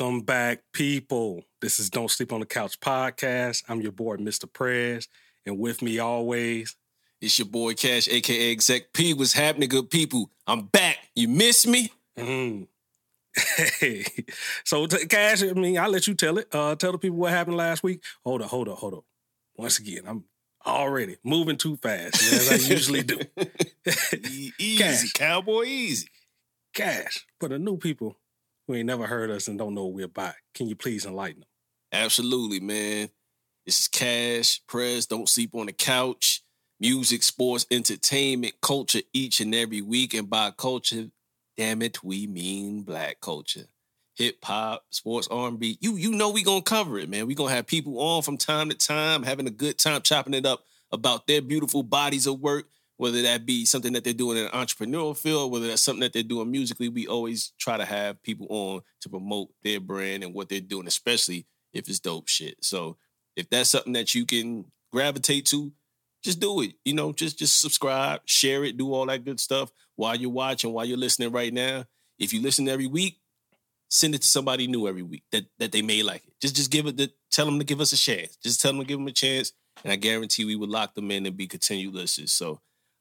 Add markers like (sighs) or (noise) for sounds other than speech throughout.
Welcome back, people. This is Don't Sleep on the Couch podcast. I'm your boy, Mr. Prez, and with me always, it's your boy Cash, aka Exec P. What's happening, good people? I'm back. You miss me? Mm. Hey, so t- Cash, I mean, I'll let you tell it. Uh, tell the people what happened last week. Hold up, hold up, hold up. Once again, I'm already moving too fast, as I (laughs) usually do. easy, Cash. cowboy, easy. Cash, for the new people who ain't never heard us and don't know what we're about, can you please enlighten them? Absolutely, man. This is Cash, Prez, Don't Sleep on the Couch. Music, sports, entertainment, culture each and every week. And by culture, damn it, we mean black culture. Hip hop, sports, R&B. You you know we gonna cover it, man. We gonna have people on from time to time, having a good time, chopping it up about their beautiful bodies of work, whether that be something that they're doing in an entrepreneurial field, whether that's something that they're doing musically. We always try to have people on to promote their brand and what they're doing, especially if it's dope shit. So if that's something that you can gravitate to, just do it. You know, just just subscribe, share it, do all that good stuff while you're watching, while you're listening right now. If you listen every week, send it to somebody new every week that that they may like it. Just just give it the tell them to give us a chance. Just tell them to give them a chance, and I guarantee we would lock them in and be continued listeners. So,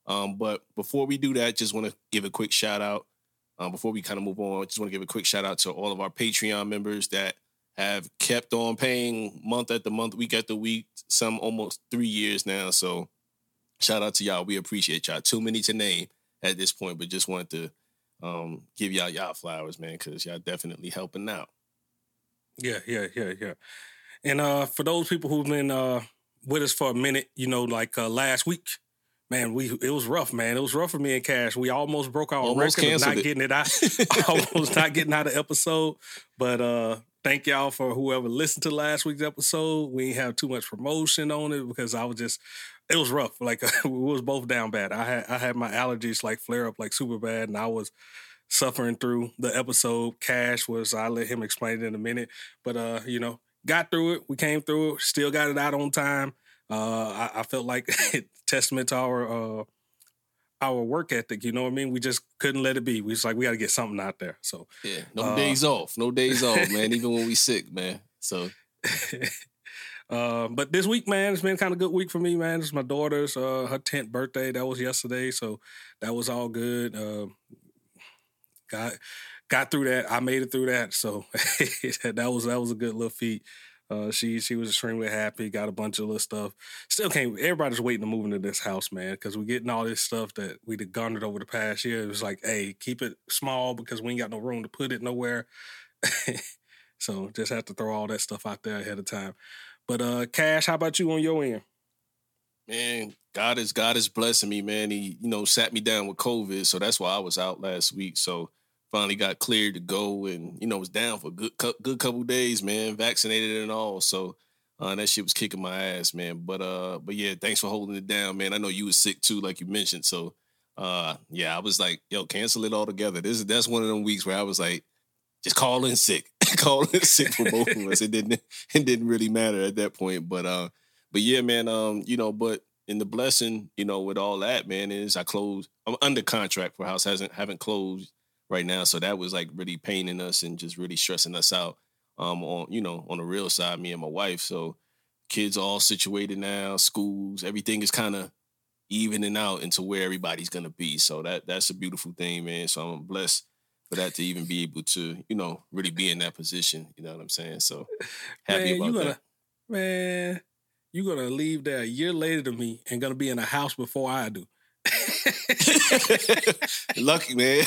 um, but before we do that, just want to give a quick shout out. Um, before we kind of move on, I just want to give a quick shout out to all of our Patreon members that have kept on paying month after month, week after week, some almost three years now. So shout out to y'all. We appreciate y'all. Too many to name at this point, but just wanted to um, give y'all y'all flowers, man, because y'all definitely helping out. Yeah, yeah, yeah, yeah. And uh, for those people who've been uh, with us for a minute, you know, like uh, last week, man, we it was rough, man. It was rough for me and Cash. We almost broke our almost record of not it. getting it out, (laughs) (laughs) almost not getting out of episode. But uh, thank y'all for whoever listened to last week's episode. We didn't have too much promotion on it because I was just it was rough. Like (laughs) we was both down bad. I had I had my allergies like flare up like super bad, and I was suffering through the episode. Cash was I let him explain it in a minute, but uh, you know, got through it. We came through it. Still got it out on time. Uh, I, I felt like (laughs) testament to our uh our work ethic. You know what I mean? We just couldn't let it be. We just like, we got to get something out there. So yeah, no uh, days off, no days off, (laughs) man. Even when we sick, man. So. (laughs) uh, but this week, man, it's been kind of a good week for me, man. It's my daughter's uh, her tenth birthday. That was yesterday, so that was all good. Uh, got got through that. I made it through that, so that was that was a good little feat. Uh, she she was extremely happy. Got a bunch of little stuff. Still can't. Everybody's waiting to move into this house, man, because we're getting all this stuff that we garnered over the past year. It was like, hey, keep it small because we ain't got no room to put it nowhere. (laughs) so just have to throw all that stuff out there ahead of time. But uh, Cash, how about you on your end? Man, God is God is blessing me, man. He you know sat me down with COVID, so that's why I was out last week. So finally got cleared to go and you know was down for good good couple days man vaccinated and all. So uh, that shit was kicking my ass man. But uh but yeah thanks for holding it down man. I know you was sick too like you mentioned. So uh yeah i was like yo cancel it all together this is that's one of them weeks where i was like just call in sick (laughs) call in sick for both of us. It didn't (laughs) it didn't really matter at that point. But uh but yeah man um you know but in the blessing you know with all that man is i closed i'm under contract for house hasn't haven't closed right now. So that was like really paining us and just really stressing us out. Um, on you know, on the real side, me and my wife. So kids all situated now, schools, everything is kind of evening out into where everybody's gonna be. So that that's a beautiful thing, man. So I'm blessed for that to even be able to, you know, really be in that position. You know what I'm saying? So (laughs) happy man, about gonna, that. Man, you're gonna leave there a year later than me and gonna be in a house before I do. (laughs) Lucky man.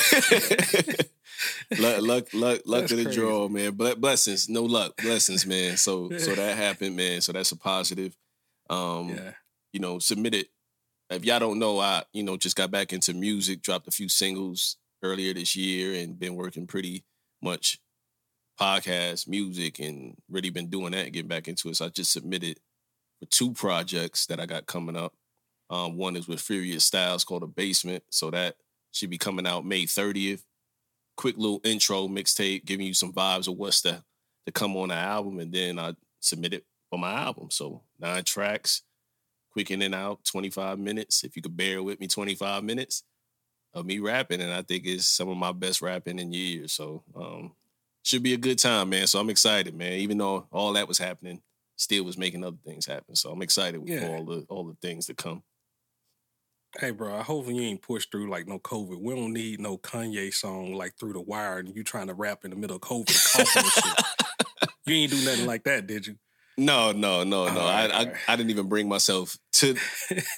(laughs) luck, luck, luck, luck of the draw, man. But blessings, no luck, blessings, man. So, so (laughs) that happened, man. So that's a positive. Um, yeah. you know, submitted. If y'all don't know, I, you know, just got back into music, dropped a few singles earlier this year, and been working pretty much podcast, music, and really been doing that, getting back into it. So I just submitted for two projects that I got coming up. Um, one is with Furious Styles called A Basement. So that should be coming out May 30th. Quick little intro mixtape, giving you some vibes of what's to, to come on the album. And then I submit it for my album. So nine tracks, quick in and out, 25 minutes. If you could bear with me, 25 minutes of me rapping. And I think it's some of my best rapping in years. So um, should be a good time, man. So I'm excited, man. Even though all that was happening, still was making other things happen. So I'm excited with Yeah. all the all the things to come. Hey, bro, I hope you ain't pushed through like no COVID. We don't need no Kanye song like through the wire and you trying to rap in the middle of COVID coughing and shit. (laughs) You ain't do nothing like that, did you? No, no, no, no. All I, right, I. I didn't even bring myself to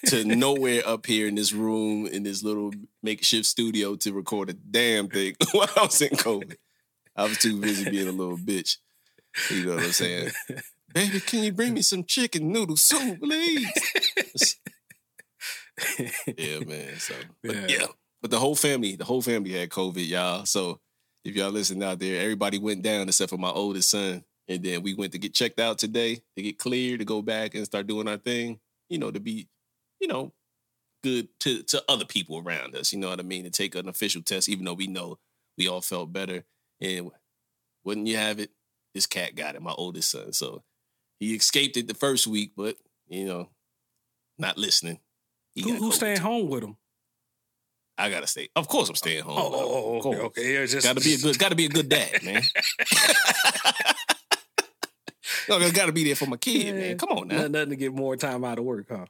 to (laughs) nowhere up here in this room in this little makeshift studio to record a damn thing (laughs) while I was in COVID. I was too busy being a little bitch. You know what I'm saying? Baby, can you bring me some chicken noodle soup, please? Yeah, (laughs) man. So, but Yeah. yeah. but the whole family, the whole family had COVID, y'all. So if y'all listen out there, everybody went down except for my oldest son, and then we went to get checked out today to get cleared to go back and start doing our thing. You know, to be, you know, good to to other people around us. You know what I mean? To take an official test, even though we know we all felt better. And wouldn't you have it? This cat got it, my oldest son. So he escaped it the first week, but you know, not listening. Who, who's staying home with him? I gotta stay. Of course, I'm staying home. Oh, oh, oh, okay, okay. Yeah, just Gotta be a good. Gotta be a good dad, (laughs) man. (laughs) no, I gotta be there for my kid, Yeah. man. Come on now. Nothing, nothing to get more time out of work, huh?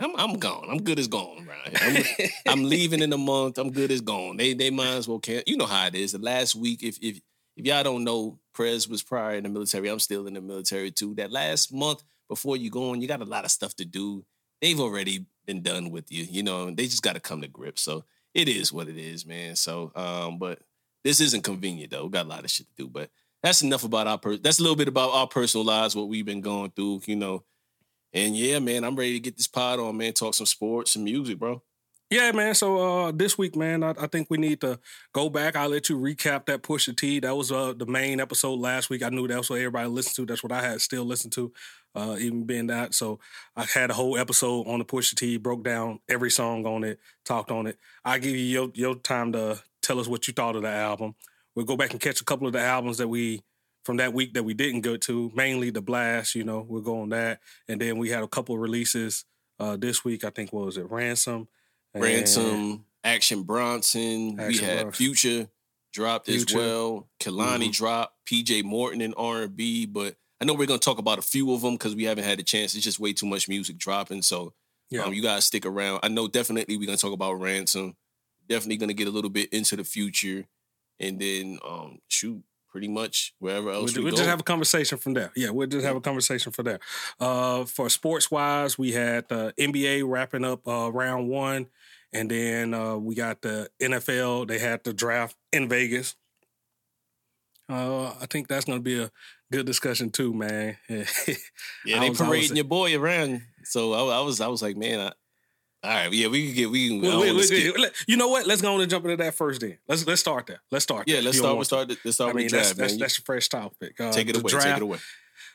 I'm I'm gone. I'm good as gone, right? I'm, I'm leaving in a month. I'm good as gone. They they might as well can. You know how it is. The last week, if if if y'all don't know, Prez was prior in the military. I'm still in the military too. That last month before you go on, you got a lot of stuff to do. They've already been done with you. You know, they just got to come to grips. So it is what it is, man. So, um, but this isn't convenient though. We got a lot of shit to do. But that's enough about our. Per- that's a little bit about our personal lives, what we've been going through. You know. And yeah, man, I'm ready to get this pod on, man. Talk some sports, some music, bro. Yeah, man. So uh this week, man, I, I think we need to go back. I'll let you recap that Pusha T. That was uh the main episode last week. I knew that's what everybody listened to. That's what I had still listened to, uh, even being that. So I had a whole episode on the Pusha T, broke down every song on it, talked on it. I give you your your time to tell us what you thought of the album. We'll go back and catch a couple of the albums that we from that week that we didn't go to, mainly the blast, you know, we'll go on that. And then we had a couple releases uh this week. I think what was it, Ransom. And- Ransom, Action Bronson. we Action had Bronson. Future dropped Future. as well. Kehlani Mhm. dropped. PJ Morton in R and B. But I know we're gonna talk about a few of them because we haven't had a chance. It's just way too much music dropping. So Yeah. um, you guys stick around. I know definitely we're gonna talk about Ransom. Definitely gonna get a little bit into the future, and then um, shoot pretty much wherever We'll, else we we'll just have a conversation from there. Yeah, we'll just have a conversation for there. Uh, for sports wise, we had the NBA wrapping up uh, round one, and then uh, we got the NFL. They had the draft in Vegas. Uh, I think that's going to be a good discussion too, man. (laughs) Yeah, they was- I was- parading your boy around. So I, I was, I was like, man, I, all right, yeah, we can get, we can. Wait, wait, wait, wait. You know what? Let's go on and jump into that first. Then let's let's start there. Let's start. Yeah, there, let's start. want Let's to. start. Let's start I with mean, the that's draft, that's man. that's your fresh topic. Uh, take it away. draft- Take it away.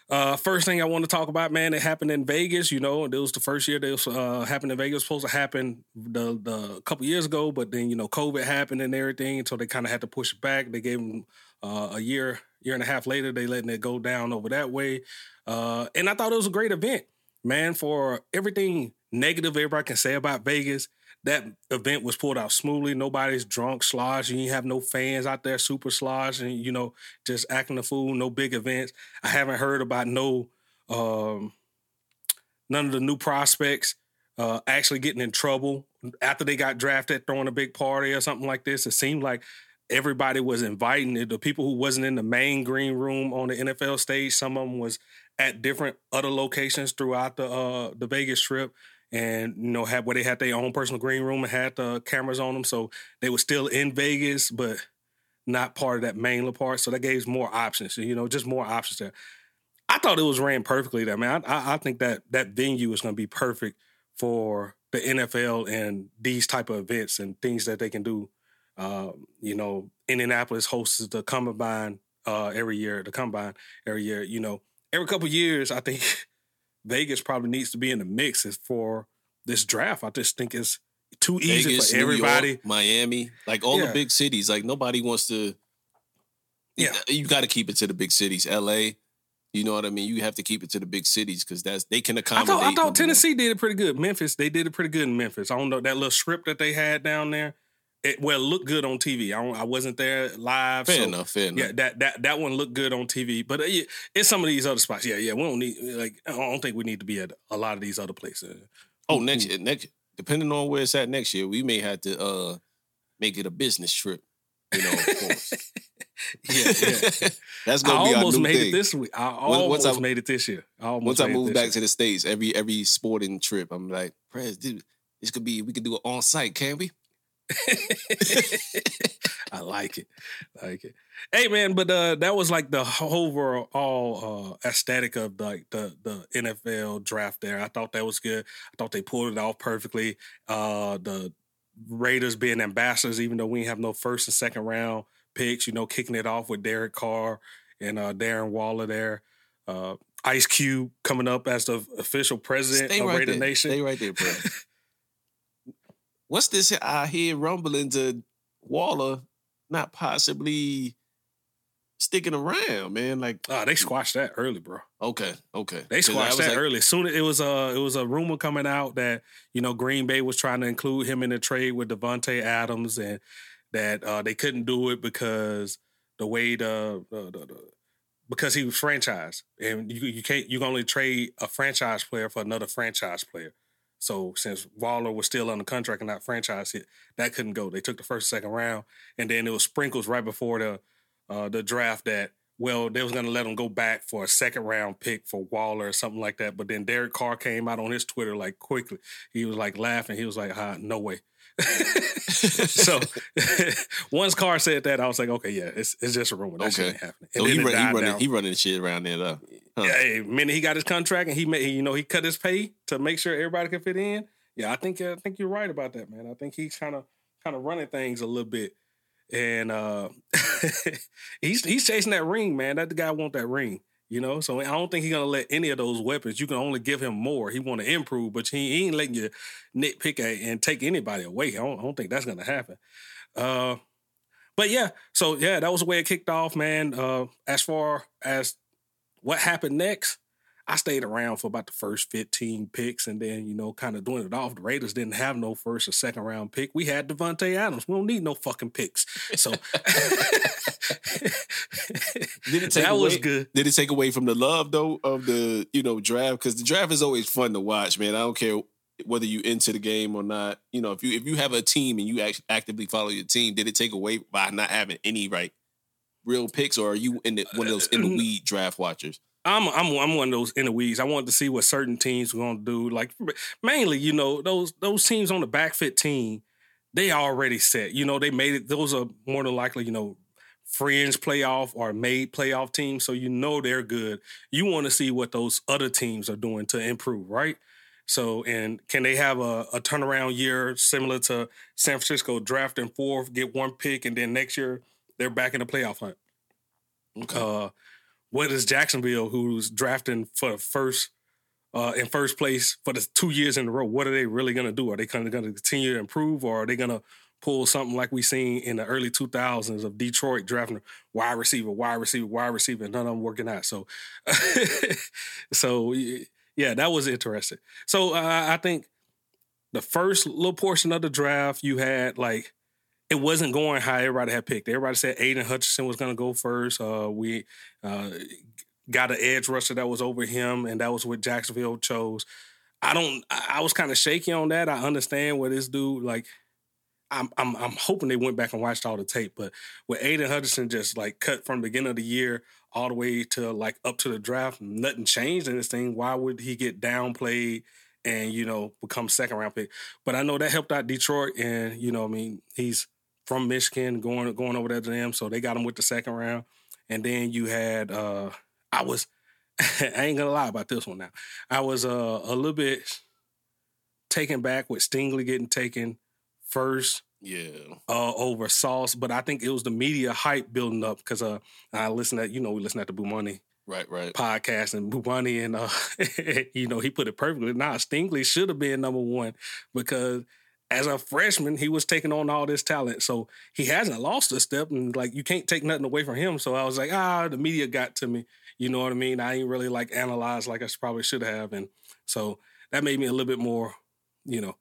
Uh, first thing I want to talk about, man, it happened in Vegas. You know, it was the first year was uh, happened in Vegas. It was supposed to happen the the a couple years ago, but then you know COVID happened and everything, so they kind of had to push it back. They gave them uh, a year year and a half later. They letting it go down over that way, uh, and I thought it was a great event, man. For everything negative everybody can say about Vegas, that event was pulled out smoothly. Nobody's drunk, slosh. You have no fans out there super slosh and you know just acting a fool. No big events. I haven't heard about no um, none of the new prospects uh, actually getting in trouble after they got drafted, throwing a big party or something like this. It seemed like everybody was inviting it. The people who wasn't in the main green room on the NFL stage, some of them was at different other locations throughout the uh, the Vegas Strip, and you know where they had their own personal green room and had the cameras on them, so they were still in Vegas, but not part of that main part. So that gave more options. You know, just more options there. I thought it was ran perfectly there, man. I, I, think that that venue is going to be perfect for the NFL and these type of events and things that they can do. Um, you know, Indianapolis hosts the Combine uh, every year. The Combine every year. You know, every couple years, I think (laughs) Vegas probably needs to be in the mix for this draft. I just think it's too easy Vegas, for everybody. York, Miami, like all Yeah. the big cities. Like nobody wants to. Yeah. you got to keep it to the big cities. L.A. You know what I mean? You have to keep it to the big cities because that's they can I accommodate. thought I thought. Tennessee did it pretty good. Memphis, they did it pretty good in Memphis. I don't know that little script that they had down there. It well it looked good on TV. I, don't, I wasn't there live. Fair so, enough. Fair enough. Yeah, that that that one looked good on TV. But uh, yeah, in some of these other spots, yeah, yeah, we don't need like I don't think we need to be at a lot of these other places. Oh, next year, next depending on where it's at next year, we may have to uh make it a business trip. You know, of course. (laughs) Yeah, yeah. (laughs) That's I gonna be our almost new made thing. it this week. I once almost I- made it this year. I Once I move back year. to the states, every every sporting trip, I'm like, Prez, this, this could be we could do it on site, can we? (laughs) I like it. I like it. Hey man, but uh that was like the overall uh aesthetic of like the the NFL draft there. I thought that was good. I thought they pulled it off perfectly. Uh the Raiders being ambassadors, even though we have no first and second round picks, you know, kicking it off with Derek Carr and uh Darren Waller there. Uh Ice Cube coming up as the official president Stay of right Raider there. Nation. Stay right there, bro. (laughs) What's this I hear rumbling to Waller not possibly sticking around, man? Like, Ah, they squashed that early, bro. okay, okay. they squashed that like, early. Soon it was a it was a rumor coming out that you know Green Bay was trying to include him in the trade with Davante Adams, and that uh, they couldn't do it because the way the, the, the, the because he was franchised, and you you can't you can only trade a franchise player for another franchise player. So since Waller was still under contract and not franchise hit, that couldn't go. They took the first second round, and then it was sprinkles right before the uh, the draft that well they was gonna let him go back for a second round pick for Waller or something like that. But then Derek Carr came out on his Twitter like quickly. He was like laughing. He was like, ah, "No way." (laughs) so (laughs) once Carr said that, I was like, "Okay, yeah, it's it's just a rumor. That Okay. ain't happening." So he, run, he running he running shit around there though. Yeah, minute he got his contract and he made, you know, he cut his pay to make sure everybody could fit in. Yeah, I think I think you're right about that, man. I think he's kind of kind of running things a little bit, and uh (laughs) he's he's chasing that ring, man. That the guy want that ring, you know. So I don't think he's gonna let any of those weapons. You can only give him more. He want to improve, but he, ain't letting you nitpick and take anybody away. I don't, I don't think that's gonna happen. Uh, but yeah, so yeah, that was the way it kicked off, man. Uh, as far as what happened next, I stayed around for about the first 15 picks and then, you know, kind of doing it off. The Raiders didn't have no first or second round pick. We had Davante Adams. We don't need no fucking picks. So (laughs) Did it take that away, was good. Did it take away from the love though of the you know draft? Because the draft is always fun to watch, man. I don't care whether you into the game or not. You know, if you if you have a team and you act, actively follow your team, did it take away by not having any right real picks, or are you in the, one of those in the uh, weed draft watchers? I'm I'm I'm one of those in the weeds. I wanted to see what certain teams were going to do. Like mainly, you know, those those teams on the back fit team, they already set. You know, they made it. Those are more than likely, you know, fringe playoff or made playoff teams. So you know they're good. You want to see what those other teams are doing to improve, right? So, and can they have a, a turnaround year similar to San Francisco drafting fourth, get one pick, and then next year they're back in the playoff hunt? Uh, what is Jacksonville, who's drafting for first uh, in first place for the two years in a row? What are they really going to do? Are they kind of going to continue to improve, or are they going to pull something like we seen in the early 2000s of Detroit drafting wide receiver, wide receiver, wide receiver, and none of them working out? So, (laughs) so yeah, that was interesting. So uh, I think the first little portion of the draft, you had like it wasn't going how everybody had picked. Everybody said Aidan Hutchinson was going to go first. Uh, we uh, got an edge rusher that was over him, and that was what Jacksonville chose. I don't. I was kind of shaky on that. I understand what this dude like. I'm I'm I'm hoping they went back and watched all the tape, but with Aidan Hutchinson just like cut from the beginning of the year all the way to like up to the draft, nothing changed in this thing. Why would he get downplayed and you know become second round pick? But I know that helped out Detroit, and you know, I mean, he's from Michigan, going going over there to them, so they got him with the second round. And then you had, uh I was, (laughs) I ain't gonna lie about this one now. I was uh, a little bit taken back with Stingley getting taken first Yeah, uh, over Sauce, but I think it was the media hype building up because uh, I listened at you know we listened at the Boo Money right, right. podcast and Boo Money and uh, (laughs) you know he put it perfectly. Nah, Stingley should have been number one because as a freshman he was taking on all this talent, so he hasn't lost a step and like you can't take nothing away from him. So I was like, ah, the media got to me. You know what I mean? I ain't really like analyzed like I probably should have, and so that made me a little bit more, you know,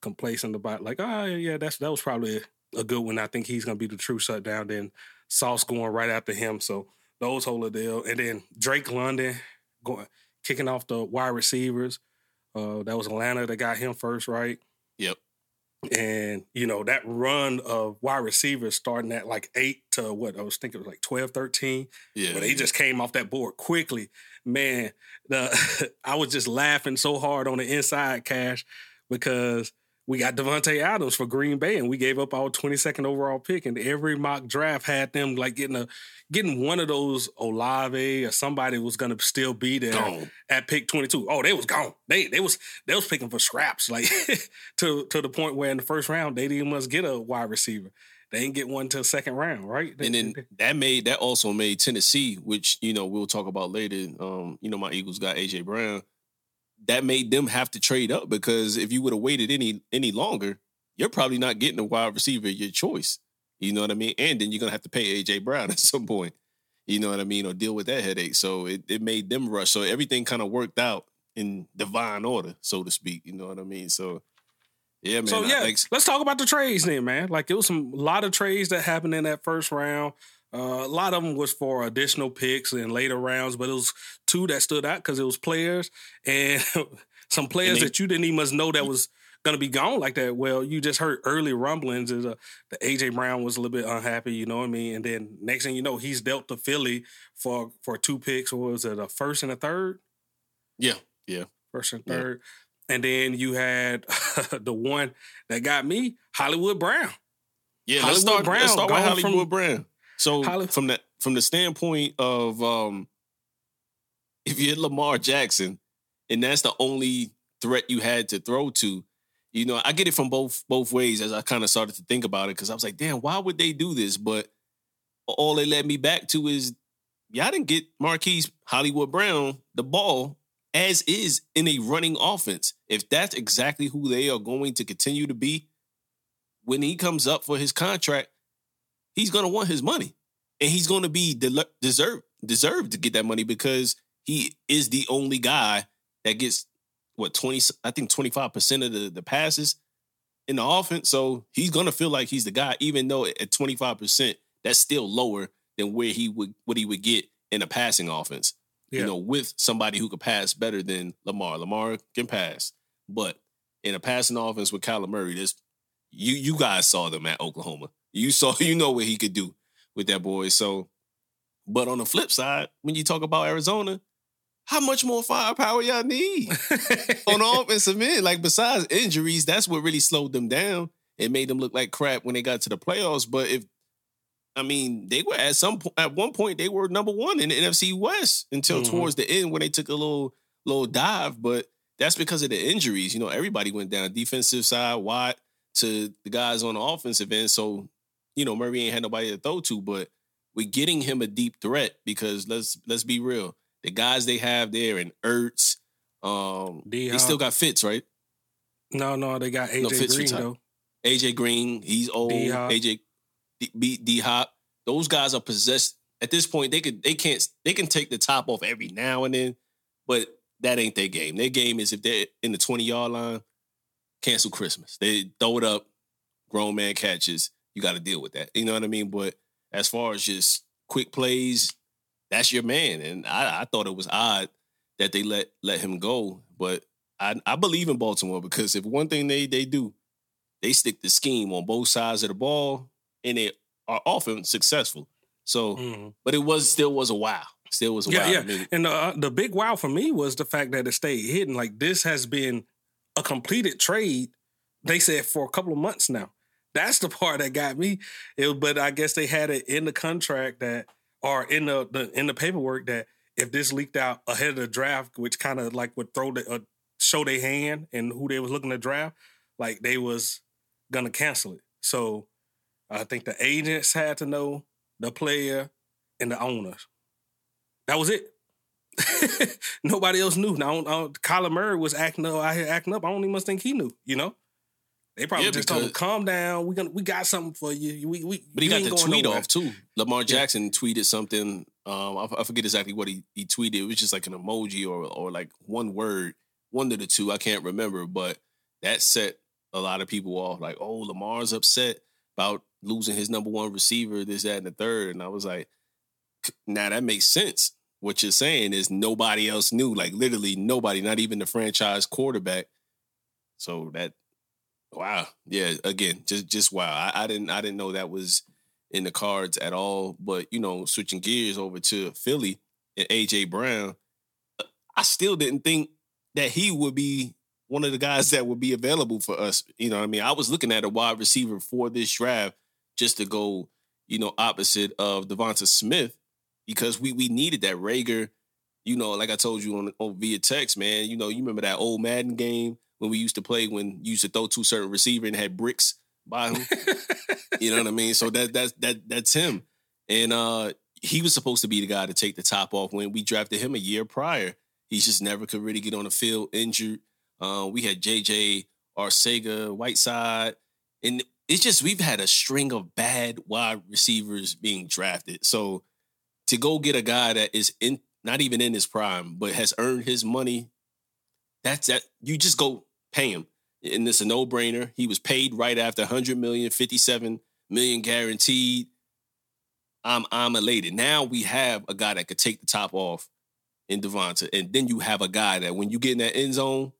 complacent about like, oh yeah, that's that was probably a good one. I think he's going to be the true shutdown. Then Sauce going right after him. So those whole deal. And then Drake London going kicking off the wide receivers. Uh, that was Atlanta that got him first, right? Yep. And, you know, that run of wide receivers starting at like eight to what I was thinking it was like 12, 13. Yeah. But they just came off that board quickly. Man, the (laughs) I was just laughing so hard on the inside cash because we got Davante Adams for Green Bay, and we gave up our 22nd overall pick. And every mock draft had them like getting a getting one of those Olave or somebody was gonna still be there Gone. at pick 22. Oh, they was gone. They they was they was picking for scraps, (laughs) like to to the point where in the first round they didn't must get a wide receiver. They didn't get one till second round, right? And then that made that also made Tennessee, which you know we'll talk about later. Um, you know my Eagles got AJ Brown. That made them have to trade up because if you would have waited any any longer, you're probably not getting a wide receiver your choice. You know what I mean? And then you're gonna have to pay AJ Brown (laughs) at some point. You know what I mean, or deal with that headache. So it, it made them rush. So everything kind of worked out in divine order, so to speak. You know what I mean? So yeah, man. so I- yeah, like, let's talk about the trades then, man. Like it was some a lot of trades that happened in that first round. Uh, a lot of them was for additional picks in later rounds, but it was two that stood out because it was players and (laughs) some players they- that you didn't even must know that was going to be gone like that. Well, you just heard early rumblings is uh, the AJ Brown was a little bit unhappy, you know what I mean? And then next thing you know, he's dealt to Philly for for two picks. What was it, a first and a third? yeah, yeah. First and Yeah. third. And then you had (laughs) the one that got me, Hollywood Brown. Yeah, Hollywood let's start, Brown let's start with Hollywood from- Brown. So from that from the standpoint of um if you're Lamar Jackson and that's the only threat you had to throw to, you know, I get it from both both ways as I kind of started to think about it because I was like, damn, why would they do this? But all it led me back to is y'all didn't get Marquise Hollywood Brown the ball as is in a running offense. If that's exactly who they are going to continue to be, when he comes up for his contract, he's going to want his money. And he's going to be del- deserved deserved to get that money because he is the only guy that gets what 20 I think 25% of the, the passes in the offense. So he's going to feel like he's the guy even though at 25% that's still lower than where he would what he would get in a passing offense. Yeah. You know, with somebody who could pass better than Lamar. Lamar can pass, but in a passing offense with Kyler Murray, this you you guys saw them at Oklahoma. You saw (laughs) you know what he could do with that boy. So, but on the flip side, when you talk about Arizona, how much more firepower y'all need (laughs) on the offensive end? Like besides injuries, that's what really slowed them down. It made them look like crap when they got to the playoffs. But if I mean, they were at some point at one point they were number one in the NFC West until Mhm. towards the end when they took a little little dive. But that's because of the injuries. You know, everybody went down. Defensive side, Watt to the guys on the offensive end. So, you know, Murray ain't had nobody to throw to, but we're getting him a deep threat because let's let's be real. The guys they have there in Ertz, um, they still got Fitz, right? no, no, they got AJ No, Fitz Green though. AJ Green, he's old. D-Hop. AJ D, D Hop, those guys are possessed. At this point, they could they can't they can take the top off every now and then, but that ain't their game. Their game is if they're in the 20 yard line, cancel Christmas. They throw it up, grown man catches. You got to deal with that. You know what I mean? But as far as just quick plays, that's your man. And I, I thought it was odd that they let let him go. But I, I believe in Baltimore because if one thing they they do, they stick the scheme on both sides of the ball, and they are often successful. So, Mhm. but it was still was a wow. Still was a Yeah, wow. yeah. And uh, the big wow for me was the fact that it stayed hidden. Like this has been a completed trade. They said for a couple of months now. That's the part that got me. It, but I guess they had it in the contract that, or in the, the in the paperwork that if this leaked out ahead of the draft, which kind of like would throw the uh, show their hand and who they was looking to draft, like they was gonna cancel it. So I think the agents had to know, the player, and the owners. That was it. (laughs) Nobody else knew. Now, I I Kyler Murray was acting up. I acting up. I don't even think he knew. You know, they probably Yeah, just told him, "Calm down. We gonna we got something for you. We we." But he got the tweet nowhere." off too. Lamar Jackson tweeted something. Um, I, I forget exactly what he, he tweeted. It was just like an emoji or or like one word, one of the two. I can't remember, but that set a lot of people off. Like, oh, Lamar's upset about losing his number one receiver, this, that, and the third. And I was like, now that makes sense. What you're saying is nobody else knew, like literally nobody, not even the franchise quarterback. So that, wow, yeah. Again, just just wow. I, I didn't I didn't know that was in the cards at all. But you know, switching gears over to Philly and AJ Brown, uh, I still didn't think that he would be one of the guys that would be available for us. You know, I mean, I was looking at a wide receiver for this draft just to go, you know, opposite of Devonta Smith because we we needed that Reagor. You know, like I told you on, on via text, man. You know, you remember that old Madden game when we used to play when you used to throw to certain receiver and had bricks by him. you know what I mean? So that that's that that's him. And uh he was supposed to be the guy to take the top off when we drafted him a year prior. He just never could really get on the field, injured. Uh, we had JJ Arcega, Whiteside, and it's just we've had a string of bad wide receivers being drafted. So to go get a guy that is in not even in his prime, but has earned his money, that's that you just go pay him. And it's a no-brainer. He was paid right after 100 million, 57 million guaranteed. I'm I'm elated. Now we have a guy that could take the top off in Devonta. And then you have a guy that when you get in that end zone,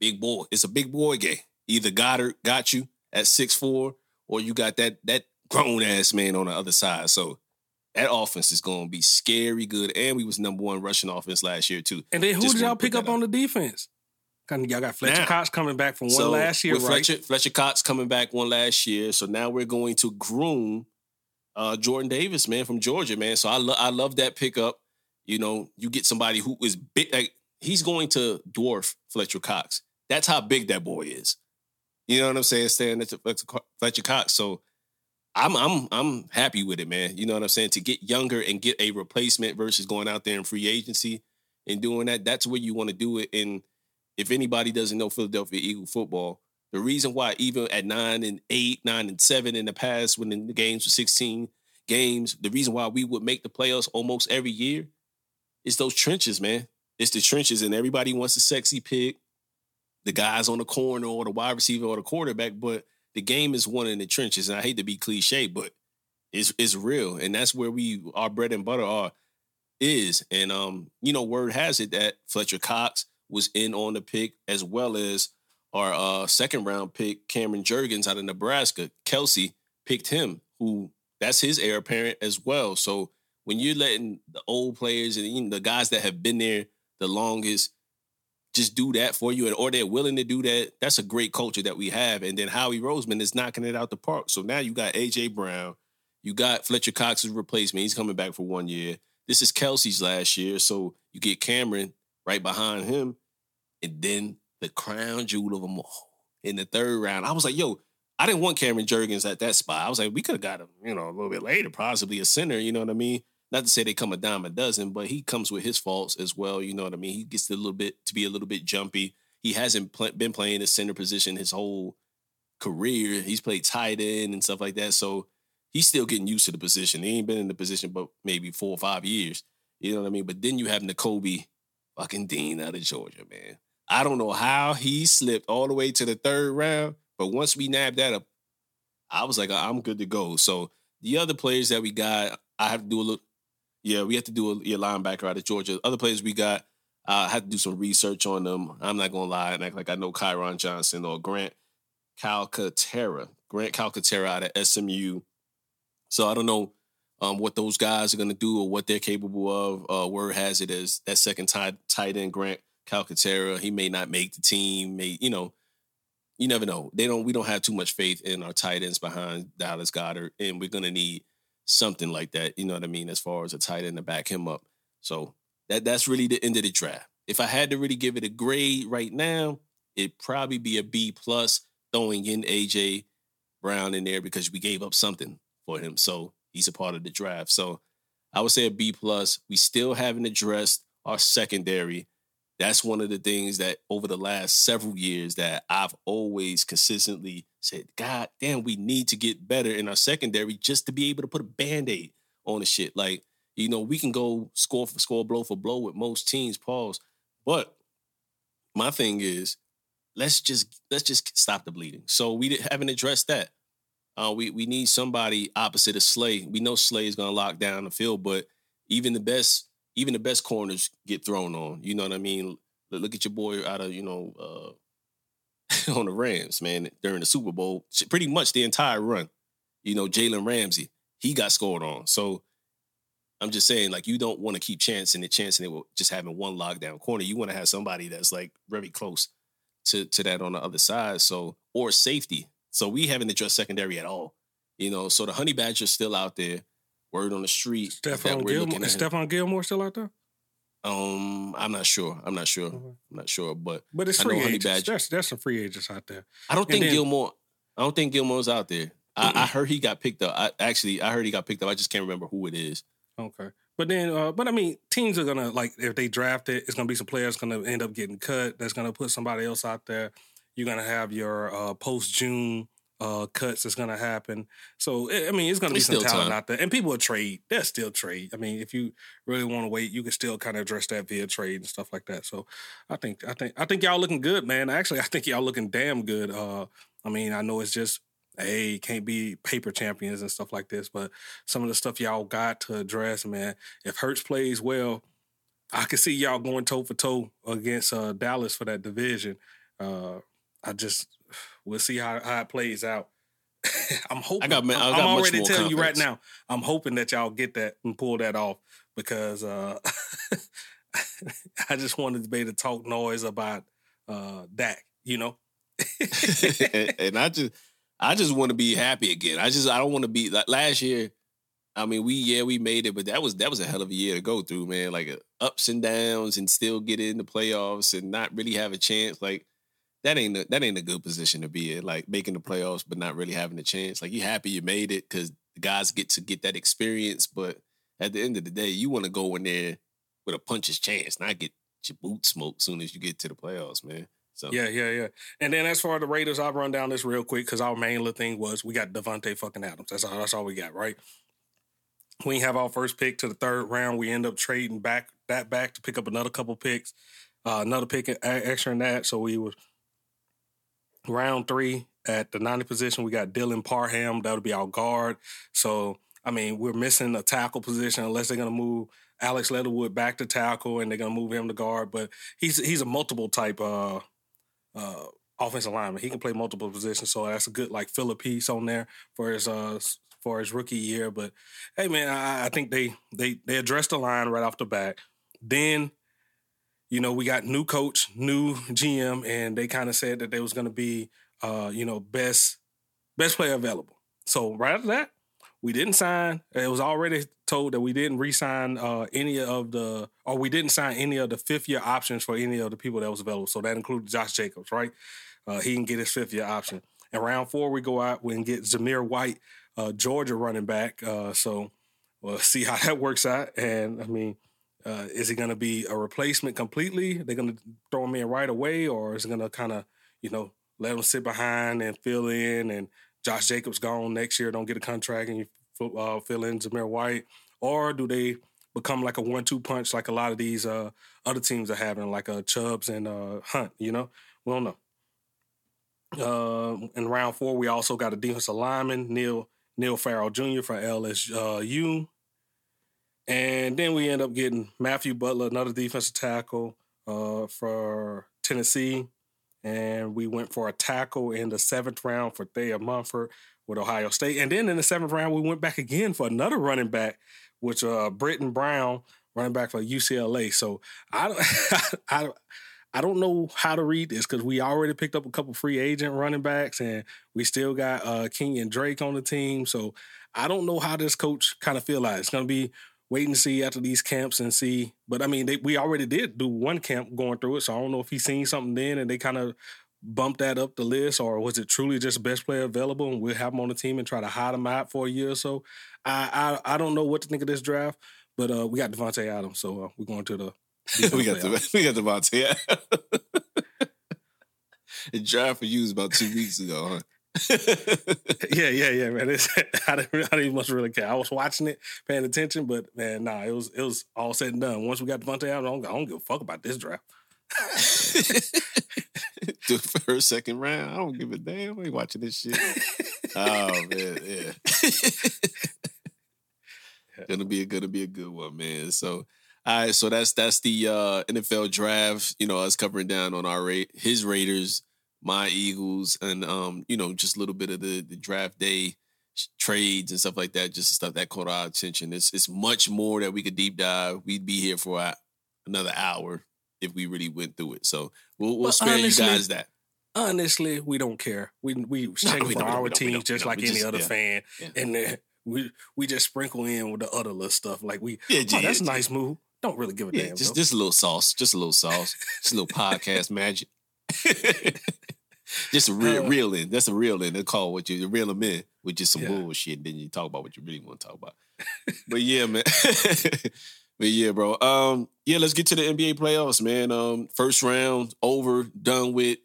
big boy. It's a big boy game. Either Goedert got you at six four, or you got that that grown ass man on the other side. So that offense is going to be scary good. And we was number one rushing offense last year too. And then who Just did y'all pick up on the defense? Y'all got Fletcher now, Cox coming back from one so last year, right? Fletcher, Fletcher Cox coming back one last year. So now we're going to groom uh, Jordan Davis, man, from Georgia, man. So I love I love that pickup. You know, you get somebody who is big. Like, he's going to dwarf Fletcher Cox. That's how big that boy is. You know what I'm saying? Saying that's Fletcher Cox. So I'm I'm I'm happy with it, man. You know what I'm saying? To get younger and get a replacement versus going out there in free agency and doing that, that's where you want to do it. And if anybody doesn't know Philadelphia Eagle football, the reason why even at nine and eight, nine and seven in the past, when the games were 16 games, the reason why we would make the playoffs almost every year is those trenches, man. It's the trenches, and everybody wants a sexy pick, the guys on the corner or the wide receiver or the quarterback, but the game is won in the trenches. And I hate to be cliche, but it's it's real. And that's where we our bread and butter are is. And um, you know, word has it that Fletcher Cox was in on the pick as well as our uh second round pick, Cameron Jurgens out of Nebraska. Kelce picked him, who that's his heir apparent as well. So when you're letting the old players and know, the guys that have been there the longest just do that for you, and or they're willing to do that, that's a great culture that we have. And then Howie Roseman is knocking it out the park. So now you got AJ Brown, you got Fletcher Cox's replacement. He's coming back for one year. This is Kelce's last year, so you get Cameron right behind him, and then the crown jewel of them all in the third round. I was like, yo, I didn't want Cameron Jurgens at that spot. I was like, we could have got him, you know, a little bit later, possibly a center. You know what I mean? Not to say they come a dime a dozen, but he comes with his faults as well. You know what I mean? He gets a little bit to be a little bit jumpy. He hasn't pl- been playing the center position his whole career. He's played tight end and stuff like that. So he's still getting used to the position. He ain't been in the position but maybe four or five years. You know what I mean? But then you have Nakobe fucking Dean out of Georgia, man. I don't know how he slipped all the way to the third round, but once we nabbed that up, I was like, I'm good to go. So the other players that we got, I have to do a little yeah, we have to do a your linebacker out of Georgia. Other players we got, uh, I had to do some research on them. I'm not gonna lie and act like I know Kyron Johnson or Grant Calcaterra. Grant Calcaterra out of SMU. So I don't know um, what those guys are gonna do or what they're capable of. Uh, word has it as that second tight tight end Grant Calcaterra. He may not make the team. May you know. You never know. They don't. We don't have too much faith in our tight ends behind Dallas Goedert, and we're gonna need something like that. You know what I mean? As far as a tight end to back him up. So that that's really the end of the draft. If I had to really give it a grade right now, it'd probably be a B plus, throwing in AJ Brown in there because we gave up something for him. So he's a part of the draft. So I would say a B plus. We still haven't addressed our secondary that's one of the things that over the last several years that I've always consistently said, God damn, we need to get better in our secondary just to be able to put a band-aid on the shit. Like, you know, we can go score for score, blow for blow with most teams, pause. But my thing is, let's just let's just stop the bleeding. So we haven't addressed that. Uh, we we need somebody opposite of Slay. We know Slay is gonna lock down the field, but even the best even the best corners get thrown on. You know what I mean? Look at your boy out of you know uh, (laughs) on the Rams, man. During the Super Bowl, pretty much the entire run. You know, Jalen Ramsey, he got scored on. So I'm just saying, like, you don't want to keep chancing it, chancing it with just having one lockdown corner. You want to have somebody that's like very close to to that on the other side. So or safety. So we haven't addressed secondary at all. You know, so the honey badger's still out there. Word on the street. Stephon Gilmore. Is Stephon Gilmore still out there? Um, I'm not sure. I'm not sure. Mm-hmm. I'm not sure. But but it's free agents. Badger. There's, some free agents out there. I don't and think then, Gilmore. I don't think Gilmore's out there. I, I, heard he got picked up. I actually I heard he got picked up. I just can't remember who it is. Okay. But then, uh, but I mean, teams are gonna like if they draft it, it's gonna be some players gonna end up getting cut. That's gonna put somebody else out there. You're gonna have your uh, post June uh, cuts that's gonna happen. So I mean, it's gonna be it's some talent time. out there, and people will trade. They'll still trade. I mean, if you really want to wait, you can still kind of address that via trade and stuff like that. So I think I think I think y'all looking good, man. Actually, I think y'all looking damn good. Uh, I mean, I know it's just hey, can't be paper champions and stuff like this, but some of the stuff y'all got to address, man. If Hurts plays well, I can see y'all going toe for toe against uh, Dallas for that division. Uh, I just we'll see how, how it plays out. (laughs) I'm hoping. I got, I got I'm already telling confidence. you right now. I'm hoping that y'all get that and pull that off because uh, (laughs) I just wanted to be able to talk noise about uh, Dak. You know, and, (laughs) and I just I just want to be happy again. I just I don't want to be like last year. I mean, we yeah we made it, but that was that was a hell of a year to go through, man. Like uh, ups and downs, and still get in the playoffs and not really have a chance. Like that ain't a, that ain't a good position to be in. Like making the playoffs, but not really having a chance. Like you happy you made it because the guys get to get that experience, but at the end of the day, you want to go in there with a puncher's chance, not get your boot smoked soon as you get to the playoffs, man. So yeah, yeah, yeah. And then as far as the Raiders, I'll run down this real quick because our main little thing was we got Davante fucking Adams. That's all. That's all we got, right? We have our first pick to the third round. We end up trading back that back to pick up another couple picks, uh, another pick extra in that. So we was round three at the 90 position. We got Dylan Parham. That'll be our guard. So I mean, we're missing a tackle position unless they're gonna move Alex Leatherwood back to tackle and they're gonna move him to guard. But he's he's a multiple type uh uh, offensive lineman. He can play multiple positions, so that's a good like filler piece on there for his uh for his rookie year. But hey, man, I, I think they they they addressed the line right off the bat. Then you know we got new coach, new GM, and they kind of said that they was going to be uh you know best best player available. So right after that, we didn't sign. It was already told that we didn't re-sign uh, any of the, or we didn't sign any of the fifth year options for any of the people that was available. So that included Josh Jacobs, right? Uh, he can get his fifth year option. And round four, we go out and get Zamir White, uh, Georgia running back. Uh, so we'll (laughs) see how that works out. And I mean, uh, is it going to be a replacement completely? They're going to throw him in right away, or is it going to kind of, you know, let him sit behind and fill in and Josh Jacobs gone next year, don't get a contract, and you uh, fill in Zamir White, or do they become like a one-two punch like a lot of these uh, other teams are having, like uh, Chubbs and uh, Hunt? You know, we don't know. Uh, in round four, we also got a defensive lineman, Neil Neil Farrell Jr. from LSU. And then we end up getting Matthew Butler, another defensive tackle uh, for Tennessee and we went for a tackle in the seventh round for Thayer Munford with Ohio State. And then in the seventh round, we went back again for another running back, which uh Brittain Brown, running back for UCLA. So I (laughs) I I don't know how to read this because we already picked up a couple free agent running backs and we still got uh Kenyan Drake on the team. So I don't know how this coach kind of feel like it's gonna be wait and see after these camps and see. But I mean, they, we already did do one camp going through it, so I don't know if he's seen something then and they kind of bumped that up the list, or was it truly just best player available and we'll have him on the team and try to hide him out for a year or so. I I, I don't know what to think of this draft, but uh, we got Davante Adams, so uh, we're going to the. (laughs) we got the, (laughs) we got Davante. (laughs) the draft for you was about two weeks ago, huh? (laughs) yeah, yeah, yeah, man. It's, (laughs) I, didn't, I didn't much really care. I was watching it, paying attention, but man, nah, it was it was all said and done. Once we got Davante out, I don't, I don't give a fuck about this draft. (laughs) the first, second round, I don't give a damn. I ain't watching this shit. oh man, yeah. gonna be a gonna be a good one, man. So all right, so that's that's the uh, NFL draft. You know, us covering down on our rate his Raiders, my Eagles, and um, you know, just a little bit of the the draft day trades and stuff like that. Just stuff that caught our attention. It's it's much more that we could deep dive. We'd be here for another hour if we really went through it. So we'll we'll spare honestly, you guys that. Honestly, we don't care. We we check (laughs) no, for our team just like any just, other yeah. fan, yeah. and then we we just sprinkle in with the other little stuff. Like we, yeah, oh, that's a nice move. Don't really give a damn. Just just a little sauce, just a little sauce, just a little (laughs) podcast magic. (laughs) just a real, uh, real in. That's a real in. They call what you reel them in with just some yeah. bullshit. Then you talk about what you really want to talk about. (laughs) but yeah, man. (laughs) but yeah, bro. Um, yeah, let's get to the NBA playoffs, man. Um, first round over, done with.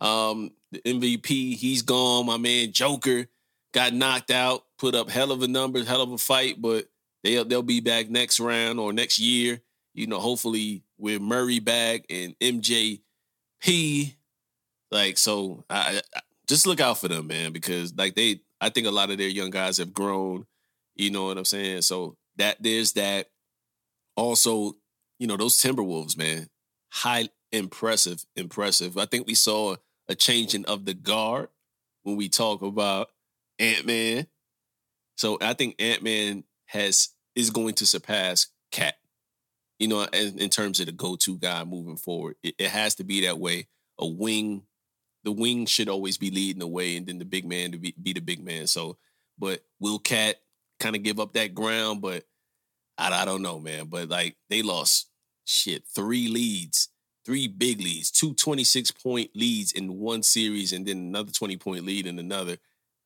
Um, the MVP, he's gone. My man Joker got knocked out, put up hell of a number, hell of a fight, but they'll they'll be back next round or next year. You know, hopefully with Murray back and MJP like so, I, I, just look out for them, man, because like they, I think a lot of their young guys have grown. You know what I'm saying? So that there's that. Also, you know those Timberwolves, man, high impressive, impressive. I think we saw a changing of the guard when we talk about Ant Man. So I think Ant Man has is going to surpass KAT. You know, in, in terms of the go to guy moving forward, it, it has to be that way. A wing the wing should always be leading the way, and then the big man to be, be the big man. So, but will KAT kind of give up that ground? But I, I don't know, man. But like they lost shit three leads, three big leads, two 26 point leads in one series, and then another 20 point lead in another.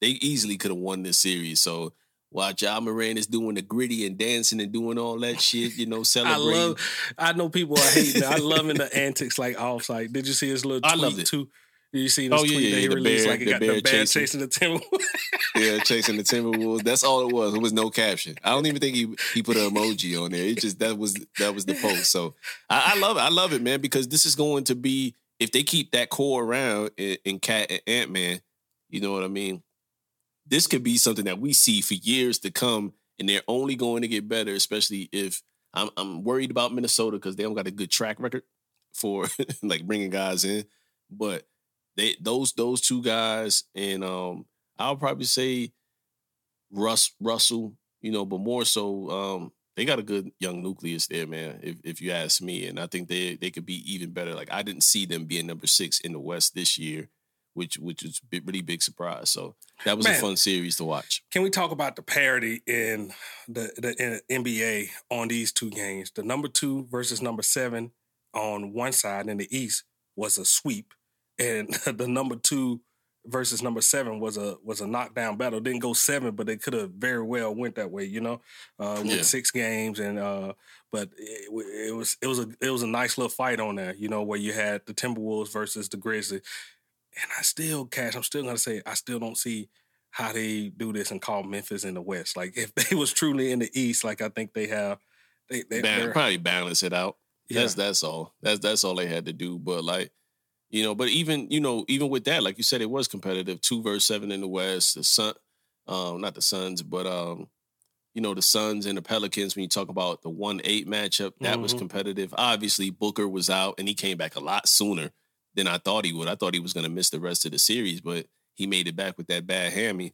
They easily could have won this series. So while Ja Morant is doing the gritty and dancing and doing all that shit, you know, celebrating. (laughs) I love. I know people are hating. I love in the antics like offside. Did you see his little tweet I loved it. too? You see this oh, tweet yeah, that he released bear, like it got the bear chasing. chasing the Timberwolves. (laughs) yeah, chasing the Timberwolves. That's all it was. It was no caption. I don't even think he he put an emoji on there. It just that was that was the post. So I, I love it. I love it, man, because this is going to be if they keep that core around in, in KAT and Ant Man. You know what I mean? This could be something that we see for years to come, and they're only going to get better. Especially if I'm I'm worried about Minnesota because they don't got a good track record for (laughs) like bringing guys in, but they those those two guys, and um, I'll probably say Russ Russell, you know, but more so, um, they got a good young nucleus there, man. If if you ask me, and I think they they could be even better. Like I didn't see them being number six in the West this year, which which was a really big surprise. So that was man, a fun series to watch. Can we talk about the parity in the the in NBA on these two games? The number two versus number seven on one side in the East was a sweep and (laughs) the number two versus number seven was a was a knockdown battle. Didn't go seven, but they could have very well went that way. You know, uh, with yeah. six games and uh, but it, it, was it was a it was a nice little fight on there. You know, where you had the Timberwolves versus the Grizzlies, and I still cash. I'm still gonna say I still don't see how they do this and call Memphis in the West. Like if (laughs) they was truly in the East, like I think they have, they they probably balance it out. Yeah. That's that's all. That's that's all they had to do. But like you know, but even, you know, even with that, like you said, it was competitive. Two verse seven in the West. The Sun, um, not the Suns, but um, you know, the Suns and the Pelicans, when you talk about the one eight matchup, that mm-hmm. was competitive. Obviously, Booker was out and he came back a lot sooner than I thought he would. I thought he was gonna miss the rest of the series, but he made it back with that bad hammy.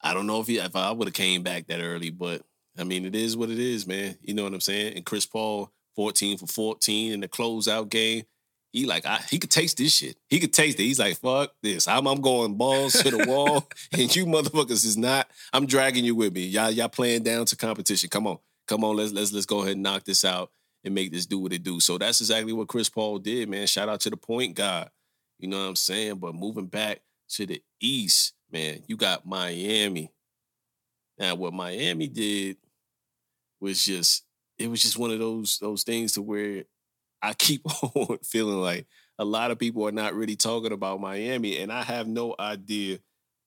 I don't know if he if I would have came back that early, but I mean, it is what it is, man. You know what I'm saying? And Chris Paul, 14 for 14 in the closeout game. He like I, he could taste this shit. He could taste it. He's like, fuck this. I'm I'm going balls to the wall, (laughs) and you motherfuckers is not. I'm dragging you with me. Y'all y'all playing down to competition. Come on, come on. Let's let's let's go ahead and knock this out and make this do what it do. So that's exactly what Chris Paul did, man. Shout out to the point guard. You know what I'm saying? But moving back to the East, man, you got Miami. Now what Miami did was just it was just one of those those things to where I keep (laughs) on feeling like a lot of people are not really talking about Miami, and I have no idea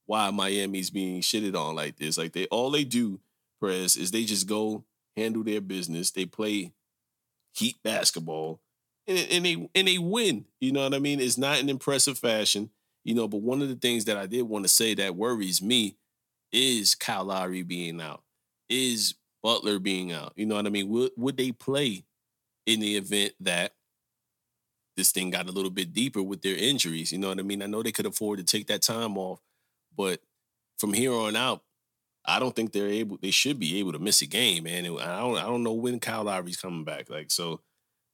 why Miami's being shitted on like this. Like they all they do, Press, is they just go handle their business. They play heat basketball, and, and they and they win. You know what I mean? It's not an impressive fashion, you know. But one of the things that I did want to say that worries me is Kyle Lowry being out? Is Butler being out? You know what I mean? Would would they play in the event that this thing got a little bit deeper with their injuries? You know what I mean? I know they could afford to take that time off, but from here on out, I don't think they're able. They should be able to miss a game, man. And I don't. I don't know when Kyle Lowry's coming back. Like so,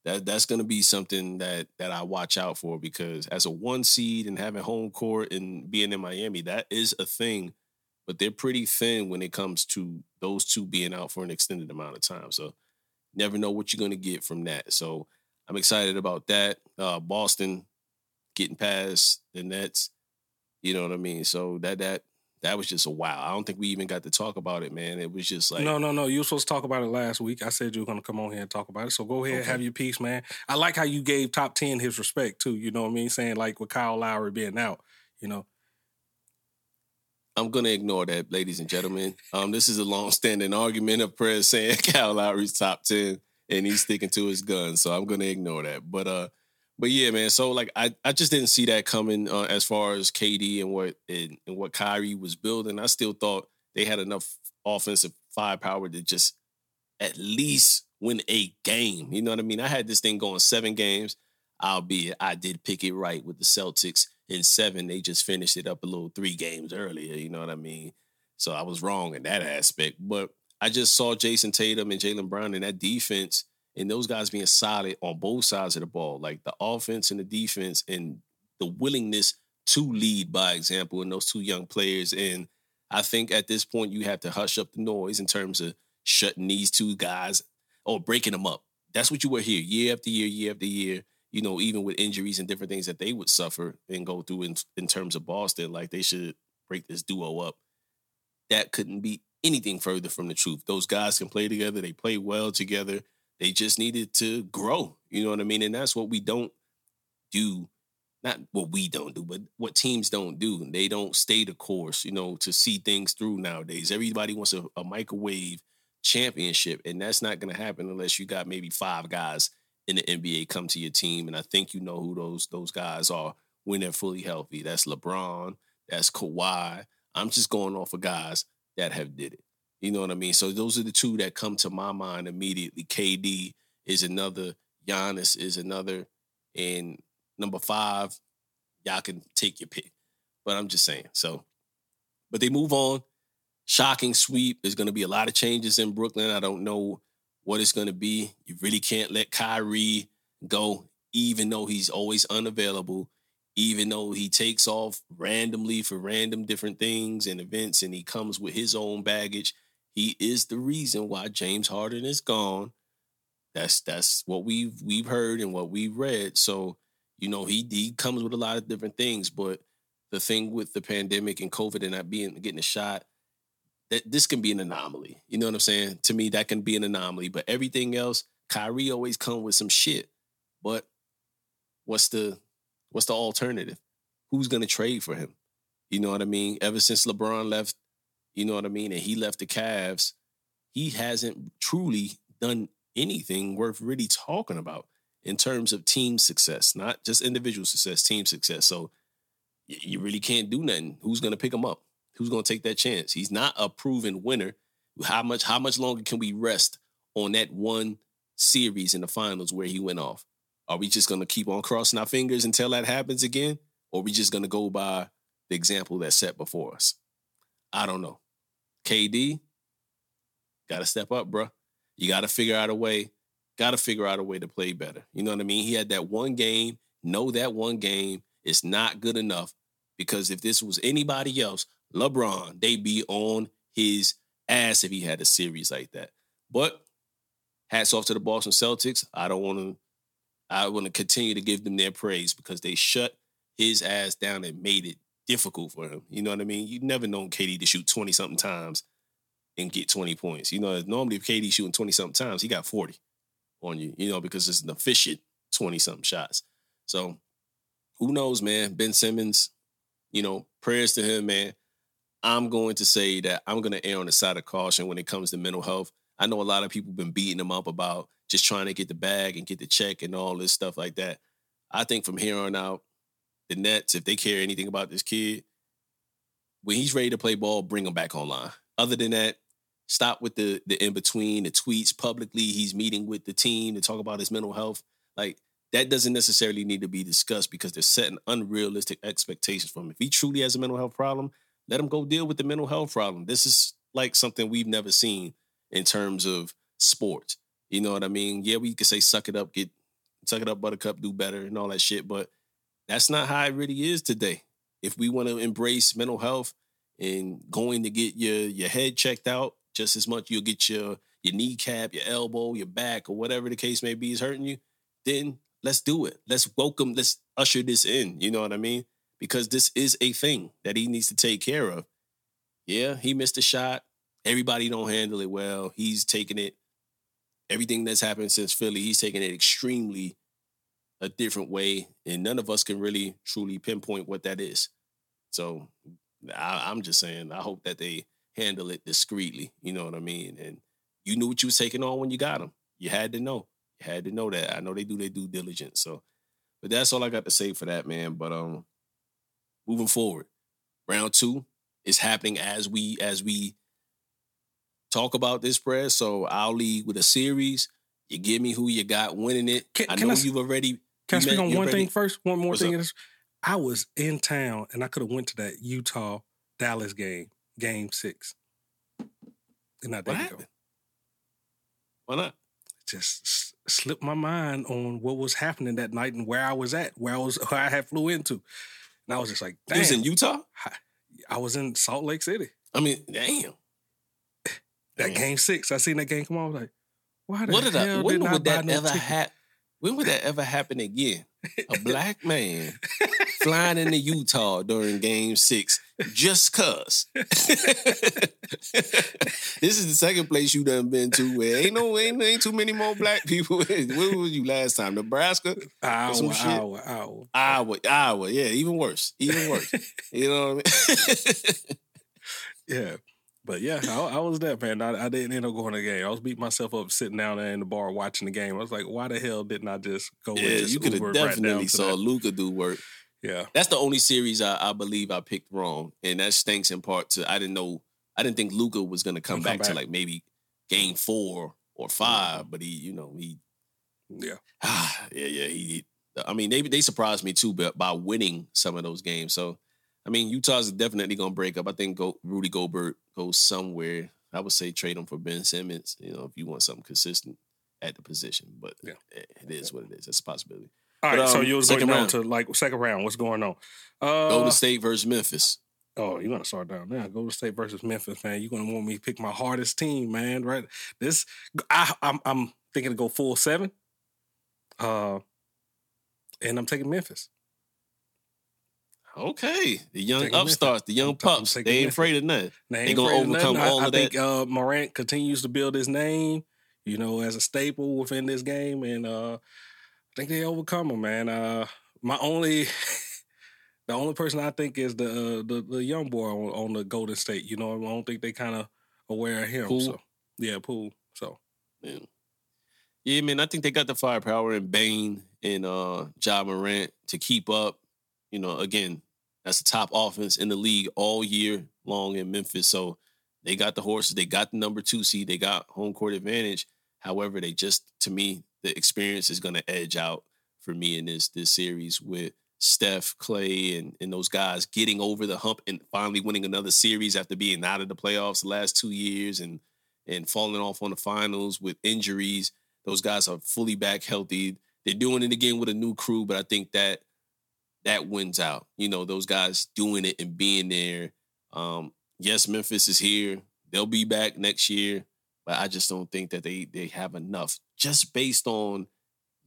that that's going to be something that that I watch out for because as a one seed and having home court and being in Miami, that is a thing. But they're pretty thin when it comes to those two being out for an extended amount of time. So never know what you're going to get from that. So I'm excited about that. Uh, Boston getting past the Nets. You know what I mean? So that that that was just a wow. I don't think we even got to talk about it, man. It was just like no, no, no. You were supposed to talk about it last week. I said you were going to come on here and talk about it. So go ahead, okay. have your piece, man. I like how you gave top ten his respect too. You know what I mean? Saying like with Kyle Lowry being out, you know. I'm gonna ignore that, ladies and gentlemen. Um, this is a long-standing argument of press saying (laughs) Kyle Lowry's top ten and he's sticking to his guns. So I'm gonna ignore that. But uh, but yeah, man. So like, I, I just didn't see that coming uh, as far as KD and what and, and what Kyrie was building. I still thought they had enough offensive firepower to just at least win a game. You know what I mean? I had this thing going seven games, albeit I did pick it right with the Celtics in seven. They just finished it up a little three games earlier. You know what I mean? So I was wrong in that aspect. But I just saw Jayson Tatum and Jaylen Brown and that defense and those guys being solid on both sides of the ball, like the offense and the defense, and the willingness to lead by example in those two young players. And I think at this point, you have to hush up the noise in terms of shutting these two guys or breaking them up. That's what you were here year after year, year after year. You know, even with injuries and different things that they would suffer and go through in, in terms of Boston, like they should break this duo up. That couldn't be anything further from the truth. Those guys can play together. They play well together. They just needed to grow. You know what I mean? And that's what we don't do. Not what we don't do, but what teams don't do. They don't stay the course, you know, to see things through nowadays. Everybody wants a, a microwave championship, and that's not going to happen unless you got maybe five guys in the NBA come to your team. And I think you know who those those guys are when they're fully healthy. That's LeBron. That's Kawhi. I'm just going off of guys that have did it. You know what I mean? So those are the two that come to my mind immediately. KD is another, Giannis is another, and number five, y'all can take your pick. But I'm just saying. So, but they move on. Shocking sweep. There's going to be a lot of changes in Brooklyn. I don't know what it's going to be. You really can't let Kyrie go, even though he's always unavailable, even though he takes off randomly for random different things and events, and he comes with his own baggage. He is the reason why James Harden is gone. That's that's what we've we've heard and what we've read. So, you know, he he comes with a lot of different things, but the thing with the pandemic and COVID and not being getting a shot, that this can be an anomaly. You know what I'm saying? To me, that can be an anomaly. But everything else, Kyrie always come with some shit. But what's the what's the alternative? Who's gonna trade for him? You know what I mean? Ever since LeBron left you know what I mean? And he left the Cavs. He hasn't truly done anything worth really talking about in terms of team success, not just individual success, team success. So you really can't do nothing. Who's going to pick him up? Who's going to take that chance? He's not a proven winner. How much how much longer can we rest on that one series in the finals where he went off? Are we just going to keep on crossing our fingers until that happens again? Or are we just going to go by the example that's set before us? I don't know. KD, got to step up, bro. You got to figure out a way. Got to figure out a way to play better. You know what I mean? He had that one game. Know that one game is not good enough because if this was anybody else, LeBron, they'd be on his ass if he had a series like that. But hats off to the Boston Celtics. I don't want to. I want to continue to give them their praise because they shut his ass down and made it difficult for him. You know what I mean? You never known KD to shoot 20 something times and get 20 points. You know, normally if KD shooting 20 something times, he got 40 on you, you know, because it's an efficient 20 something shots. So who knows, man? Ben Simmons, you know, prayers to him, man. I'm going to say that I'm going to err on the side of caution when it comes to mental health. I know a lot of people been beating him up about just trying to get the bag and get the check and all this stuff like that. I think from here on out, the Nets, if they care anything about this kid, when he's ready to play ball, bring him back online. Other than that, stop with the the in between, the tweets publicly. He's meeting with the team to talk about his mental health. Like that doesn't necessarily need to be discussed because they're setting unrealistic expectations from him. If he truly has a mental health problem, let him go deal with the mental health problem. This is like something we've never seen in terms of sports. You know what I mean? Yeah, we could say suck it up, get suck it up, buttercup, do better, and all that shit, but that's not how it really is today. If we want to embrace mental health and going to get your your head checked out just as much, you'll get your your kneecap, your elbow, your back, or whatever the case may be is hurting you, then let's do it. Let's welcome, let's usher this in. You know what I mean? Because this is a thing that he needs to take care of. Yeah, he missed a shot. Everybody don't handle it well. He's taking it. Everything that's happened since Philly, he's taking it extremely a different way, and none of us can really truly pinpoint what that is. So I, I'm just saying, I hope that they handle it discreetly. You know what I mean? And you knew what you was taking on when you got them. You had to know. You had to know that. I know they do their due diligence. So, but that's all I got to say for that, man. But um, moving forward, round two is happening as we as we talk about this press. So I'll lead with a series. You give me who you got winning it. Can- I know I you've already. Can I speak on one thing first? One more What's thing is, I was in town and I could have went to that Utah Dallas game, Game Six, and I What didn't go. happened? Why not? Just s- slipped my mind on what was happening that night and where I was at, where I was, (laughs) where I had flew into, and I was just like, It was in Utah. I was in Salt Lake City. I mean, damn. That Damn. Game Six, I seen that game come on. I was like, why the What did hell I, when didn't I buy that no ever happen? When would that ever happen again? A (laughs) black man flying into Utah during Game Six just cause. (laughs) this is the second place you done been to where ain't no ain't, ain't too many more black people. Where was you last time? Nebraska, Hour, some shit. hour, hour. Iowa, Iowa. Yeah, even worse, even worse. you know what I mean? (laughs) Yeah. But yeah, I, I was that man. I, I didn't end up going to the game. I was beating myself up sitting down there in the bar watching the game. I was like, why the hell didn't I just go yeah, just you could have right definitely to saw? Luka do work. Yeah. That's the only series I, I believe I picked wrong, and that stinks in part to I didn't know I didn't think Luka was come, Gonna come back, to like maybe game four or five, but he, you know, he, Yeah. ah, (sighs) yeah, yeah, he. I mean, they they surprised me too, but by winning some of those games. So, I mean, Utah's definitely gonna break up. I think go, Rudy Gobert goes somewhere. I would say trade him for Ben Simmons. You know, if you want something consistent at the position, but Yeah. it it is what it is. It's a possibility. All But, right. so um, you was going down to like second round. What's going on? Uh, Golden State versus Memphis. Oh, you're gonna start down there. Golden State versus Memphis, man. You're gonna want me to pick my hardest team, man. Right? This, I, I'm, I'm thinking to go full seven. Uh, and I'm taking Memphis. Okay, the young Memphis. upstarts, the young I'm ta- I'm pups, taking they ain't afraid of nothing. They They gonna overcome all I, of that? I think uh, Morant continues to build his name, you know, as a staple within this game, and uh, I think they overcome him, man. Uh, my only, (laughs) the only person I think is the uh, the, the young boy on, on the Golden State. You know, I don't think they kind of aware of him. Poole? So yeah, Poole. So Yeah. yeah, man, I think they got the firepower in Bane and uh Ja Morant to keep up. You know, again, that's the top offense in the league all year long in Memphis. So they got the horses, they got the number two seed, they got home court advantage. However, they just to me, the experience is gonna edge out for me in this this series with Steph, Clay, and, and those guys getting over the hump and finally winning another series after being out of the playoffs the last two years and and falling off on the finals with injuries. Those guys are fully back healthy. They're doing it again with a new crew, but I think that that wins out. You know, those guys doing it and being there. Um, yes, Memphis is here. They'll be back next year, but I just don't think that they they have enough just based on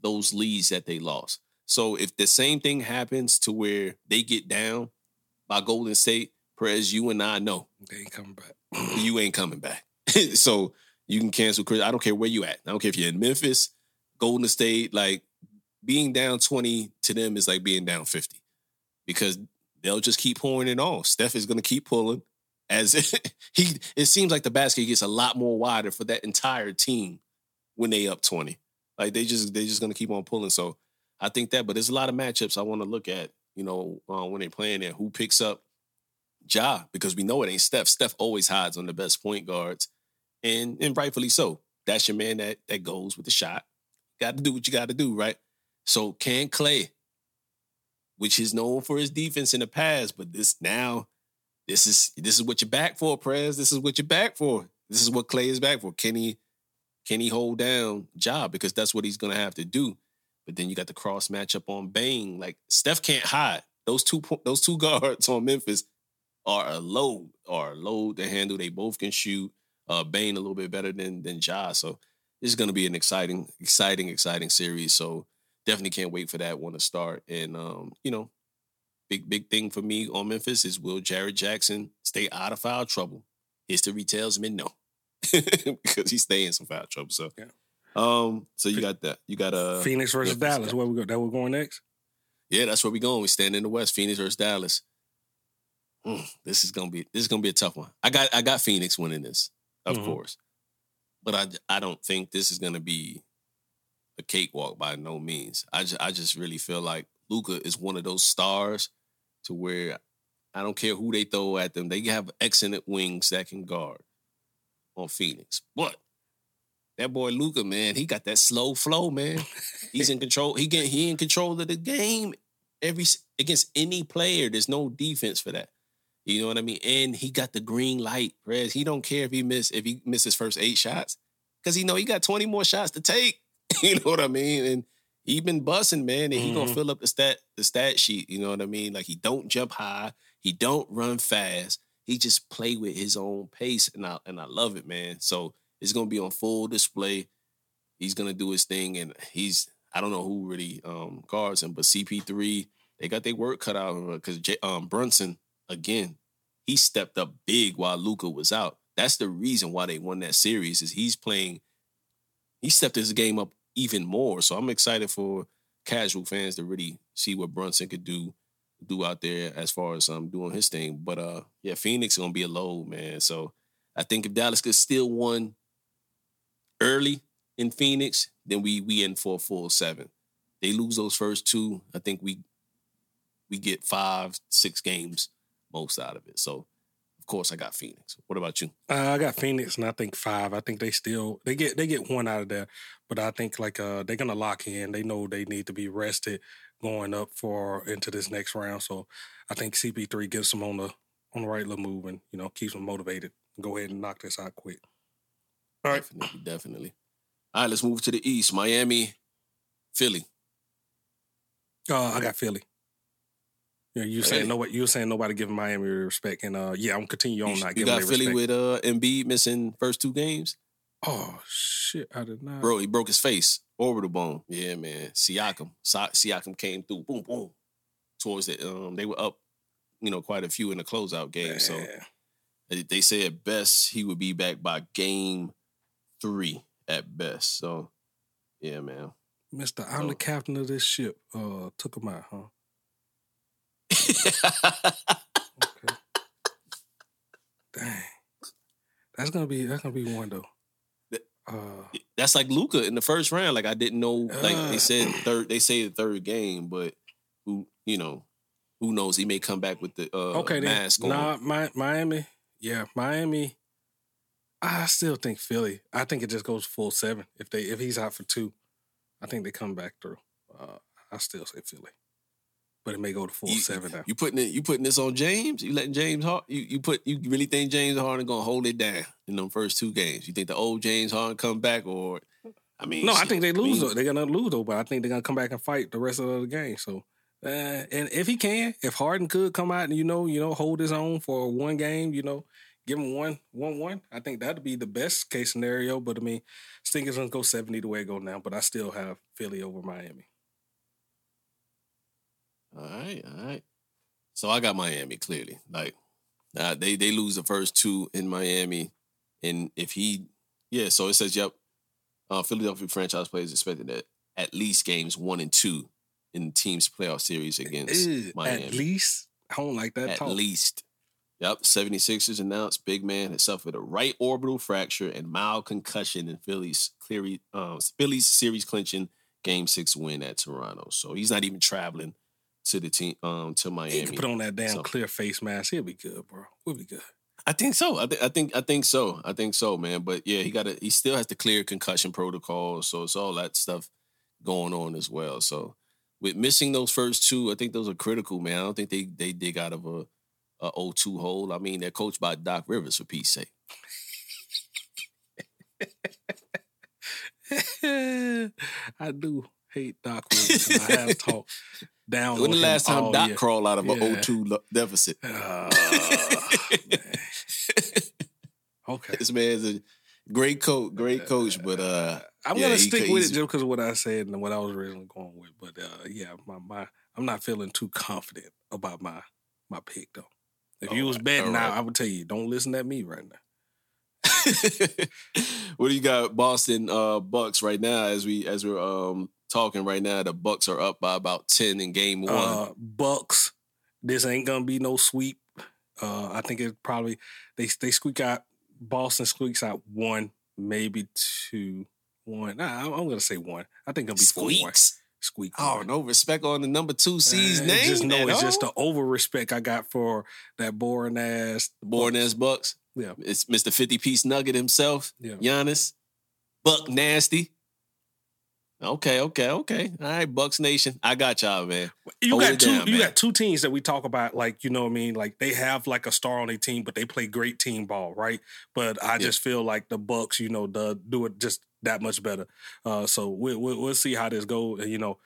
those leads that they lost. So if the same thing happens to where they get down by Golden State, Perez, you and I know they ain't coming back. (clears throat) you ain't coming back. (laughs) so you can cancel Chris. I don't care where you at. I don't care if you're in Memphis, Golden State. Like being down 20 to them is like being down 50 because they'll just keep pouring it on. Steph is gonna keep pulling. As (laughs) he it seems like the basket gets a lot more wider for that entire team when they up 20. Like they just they just gonna keep on pulling. So I think that, but there's a lot of matchups I want to look at, you know, uh, when they're playing there. Who picks up Ja because we know it ain't Steph. Steph always hides on the best point guards, and and rightfully so. That's your man that that goes with the shot. Got to do what you got to do, right? So can Clay, which is known for his defense in the past, but this now, this is this is what you're back for, Prez. This is what you're back for. This is what Clay is back for. Can he can he hold down Ja because that's what he's gonna have to do. But then you got the cross matchup on Bane. Like Steph can't hide. Those two those two (laughs) guards on Memphis are a load, are a load to handle. They both can shoot. Uh, Bane a little bit better than than Ja. So this is to be an exciting, exciting, exciting series. So definitely can't wait for that one to start. And um, you know, big big thing for me on Memphis is will Jaren Jackson stay out of foul trouble? History tells me no, (laughs) because he's staying some foul trouble. So yeah. Um, so you got that. You got uh Phoenix versus Memphis Dallas. Where we go? That we're going next. Yeah, that's where we going. We stand in the West. Phoenix versus Dallas. Mm, this is gonna be this is gonna be a tough one. I got I got Phoenix winning this, of mm-hmm. course, but I I don't think this is gonna be a cakewalk by no means. I just I just really feel like Luka is one of those stars to where I don't care who they throw at them. They have excellent wings that can guard on Phoenix, but that boy Luka, man, he got that slow flow, man. He's in control. He get he in control of the game every against any player. There's no defense for that. You know what I mean? And he got the green light, Rez. He don't care if he miss if he misses first eight shots because he know he got 20 more shots to take. (laughs) you know what I mean? And he been bussing, man, and he mm-hmm. gonna fill up the stat the stat sheet. You know what I mean? Like he don't jump high, he don't run fast. He just play with his own pace, and I and I love it, man. So it's gonna be on full display. He's gonna do his thing, and he's I don't know who really um, guards him, but CP3 they got their work cut out because um, Brunson again he stepped up big while Luka was out. That's the reason why they won that series is he's playing. He stepped his game up even more. So I'm excited for casual fans to really see what Brunson could do do out there as far as um doing his thing. But uh yeah, Phoenix gonna be a load, man. So I think if Dallas could still won early in Phoenix, then we we in for a full seven. They lose those first two, I think we we get five, six games most out of it. So of course I got Phoenix. What about you? Uh, I got Phoenix and I think five. I think they still they get they get one out of there. But I think like uh they're gonna lock in. They know they need to be rested going up for into this next round. So I think CP3 gets them on the on the right little move and you know keeps them motivated. Go ahead and knock this out quick. All right. Definitely, definitely. All right, let's move to the East. Miami, Philly. Uh, I got Philly. Yeah, you saying hey. nobody. You were saying nobody giving Miami respect, and uh, yeah, I'm gonna continue on you, not you giving. You got Philly respect. with uh Embiid missing first two games. Oh shit! I did not. Bro, he broke his face, orbital bone. Yeah, man. Siakam, Siakam came through, boom, boom, towards it. Um, they were up, you know, quite a few in the closeout game. Man. So they say at best he would be back by game three at best. So, yeah, man. Mister, I'm so. the captain of this ship. Uh, took him out, huh? Okay. Dang, that's gonna be that's gonna be one though. Uh, that's like Luka in the first round. Like I didn't know. Like they said third. (clears throat) They say the third game, but who you know? Who knows? He may come back with the uh, okay, mask then. Nah, Miami. Yeah, Miami. I still think Philly. I think it just goes full seven. If they if he's out for two, I think they come back through. Uh, I still say Philly, but it may go to four you, seven now. You putting it? You putting this on James? You letting James Harden? You you put? You really think James Harden gonna hold it down in them first two games? You think the old James Harden come back or? I mean, no, I think they lose. I mean, they're gonna lose though, but I think they're gonna come back and fight the rest of the game. So. Uh, and if he can, if Harden could come out and you know, you know, hold his own for one game, you know, give him one, one, one. I think that'd be the best case scenario. But I mean, Stingers gonna go seventy the way it go now. But I still have Philly over Miami. All right, all right. So I got Miami clearly. Like uh, they they lose the first two in Miami, and if he, yeah. So it says, yep. Uh, Philadelphia franchise players expected that at least games one and two in the team's playoff series against Ew, Miami. At least I don't like that. At talk. least. Yep, 76ers announced big man had suffered a right orbital fracture and mild concussion in Philly's cleary, uh, Philly's series clinching game six win at Toronto. So he's not even traveling to the team um to Miami. He can put on that damn So- clear face mask. He'll be good, bro. We'll be good. I think so. I, th- I think I think so. I think so, man. But yeah, he got to. He still has to clear concussion protocol, so it's all that stuff going on as well. So with missing those first two, I think those are critical, man. I don't think they they dig out of a a 0-2 hole. I mean, they're coached by Doc Rivers for peace sake. (laughs) I do hate Doc Rivers. and I have talked down. When the last time all Doc year. crawled out of an Yeah. 0-2 lo- deficit? (laughs) Man. Okay. this man's a great coach, great coach, but uh, I'm yeah, gonna stick with it just because of what I said and what I was originally going with. But uh, yeah, my, my I'm not feeling too confident about my my pick though. If you was betting all now, right. I would tell you don't listen to me right now. (laughs) what do you got, Boston uh, Bucks right now? As we as we're um talking right now, the Bucks are up by about ten in game one. Uh, Bucks, this ain't gonna be no sweep. Uh, I think it probably they they squeak out. Boston squeaks out one, maybe two, one. Nah, I'm, I'm gonna say one. I think it'll be four one. Squeaks. Squeak. Oh, no respect on the number two seed's Uh, name. Just know at it's just the over respect I got for that boring ass. Born ass Bucks. Yeah. It's Mr. 50 piece nugget himself, Yeah. Giannis. Buck nasty. Okay, okay, okay. All right, Bucks Nation. I got y'all, man. You Hold got two. down, you man. got two teams that we talk about, like you know what I mean. Like they have like a star on their team, but they play great team ball, right? But I just feel like the Bucks, you know, the, do it just that much better. Uh, so we, we, we'll see how this go. You know,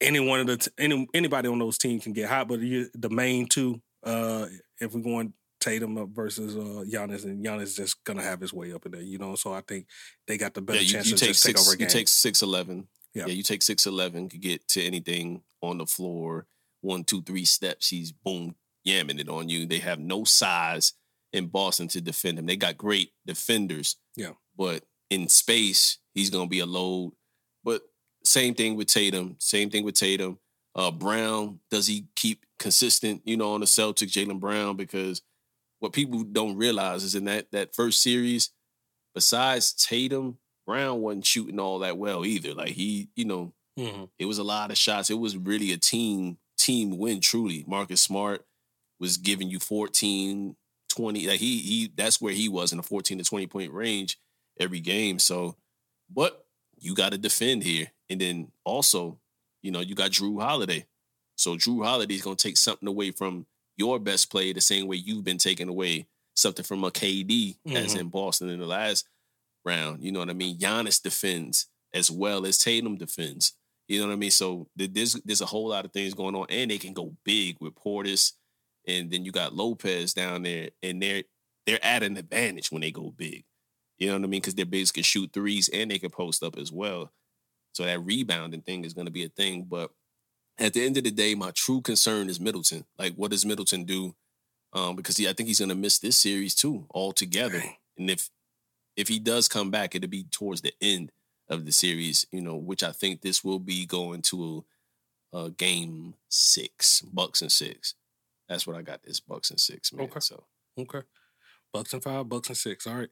any one of the t- any anybody on those teams can get hot, but you, the main two, uh, if we're going Tatum up versus uh, Giannis, and Giannis just gonna have his way up in there, you know. So I think they got the better Yeah, you, chance you to take just take six. over You take six eleven. Yeah. Yeah. you take six eleven. Could get to anything on the floor. One, two, three steps. He's boom yamming it on you. They have no size in Boston to defend him. They got great defenders. Yeah. but in space, he's gonna be a load. But same thing with Tatum. Same thing with Tatum. Uh, Brown, does he keep consistent? You know, on the Celtics, Jaylen Brown, because what people don't realize is in that that first series, besides Tatum, Brown wasn't shooting all that well either. Like he, you know, Mhm. it was a lot of shots. It was really a team team win truly. Marcus Smart was giving you 14, 20. Like he he that's where he was in the 14 to 20 point range every game. So, but you got to defend here. And then also, you know, you got Jrue Holiday. So Jrue Holiday's going to take something away from your best play the same way you've been taking away something from a KD as Mhm. in Boston in the last round. You know what I mean? Giannis defends as well as Tatum defends. You know what I mean? So there's there's a whole lot of things going on, and they can go big with Portis, and then you got Lopez down there, and they're they're at an advantage when they go big. You know what I mean? Because their bigs can shoot threes and they can post up as well. So that rebounding thing is going to be a thing. But at the end of the day, my true concern is Middleton. Like, what does Middleton do? Um, because he, I think he's going to miss this series too altogether. Dang. And if if he does come back, it'll be towards the end of the series. You know, which I think this will be going to a, game six, Bucks and six. That's what I got. This Bucks and six, man. Okay. So Okay. Bucks and five, bucks and six. All right.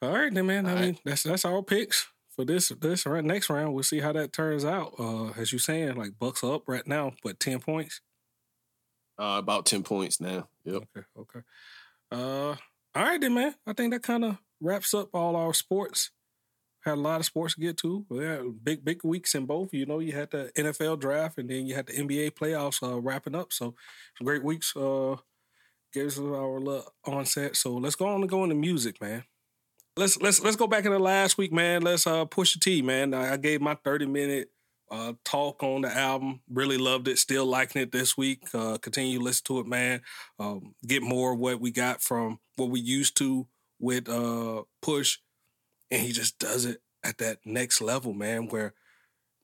All right, then, man. I All right. mean, that's that's our picks for this this right next round. We'll see how that turns out. Uh, as you saying, like Bucks up right now, but ten points. uh, about ten points now. Yep. Okay, okay. Uh, all right, then, man. I think that kind of wraps up all our sports. Had a lot of sports to get to. We had big, big weeks in both. You know, you had the NFL draft, and then you had the NBA playoffs uh, wrapping up. So, some great weeks. Uh, gives us our little onset. So let's go on and go into music, man. Let's let's let's go back into last week, man. Let's uh Pusha T, man. I I gave my thirty minute uh talk on the album. Really loved it. Still liking it this week. Uh, continue to listen to it, man. Um, get more of what we got from what we used to with uh push, and he just does it at that next level, man. Where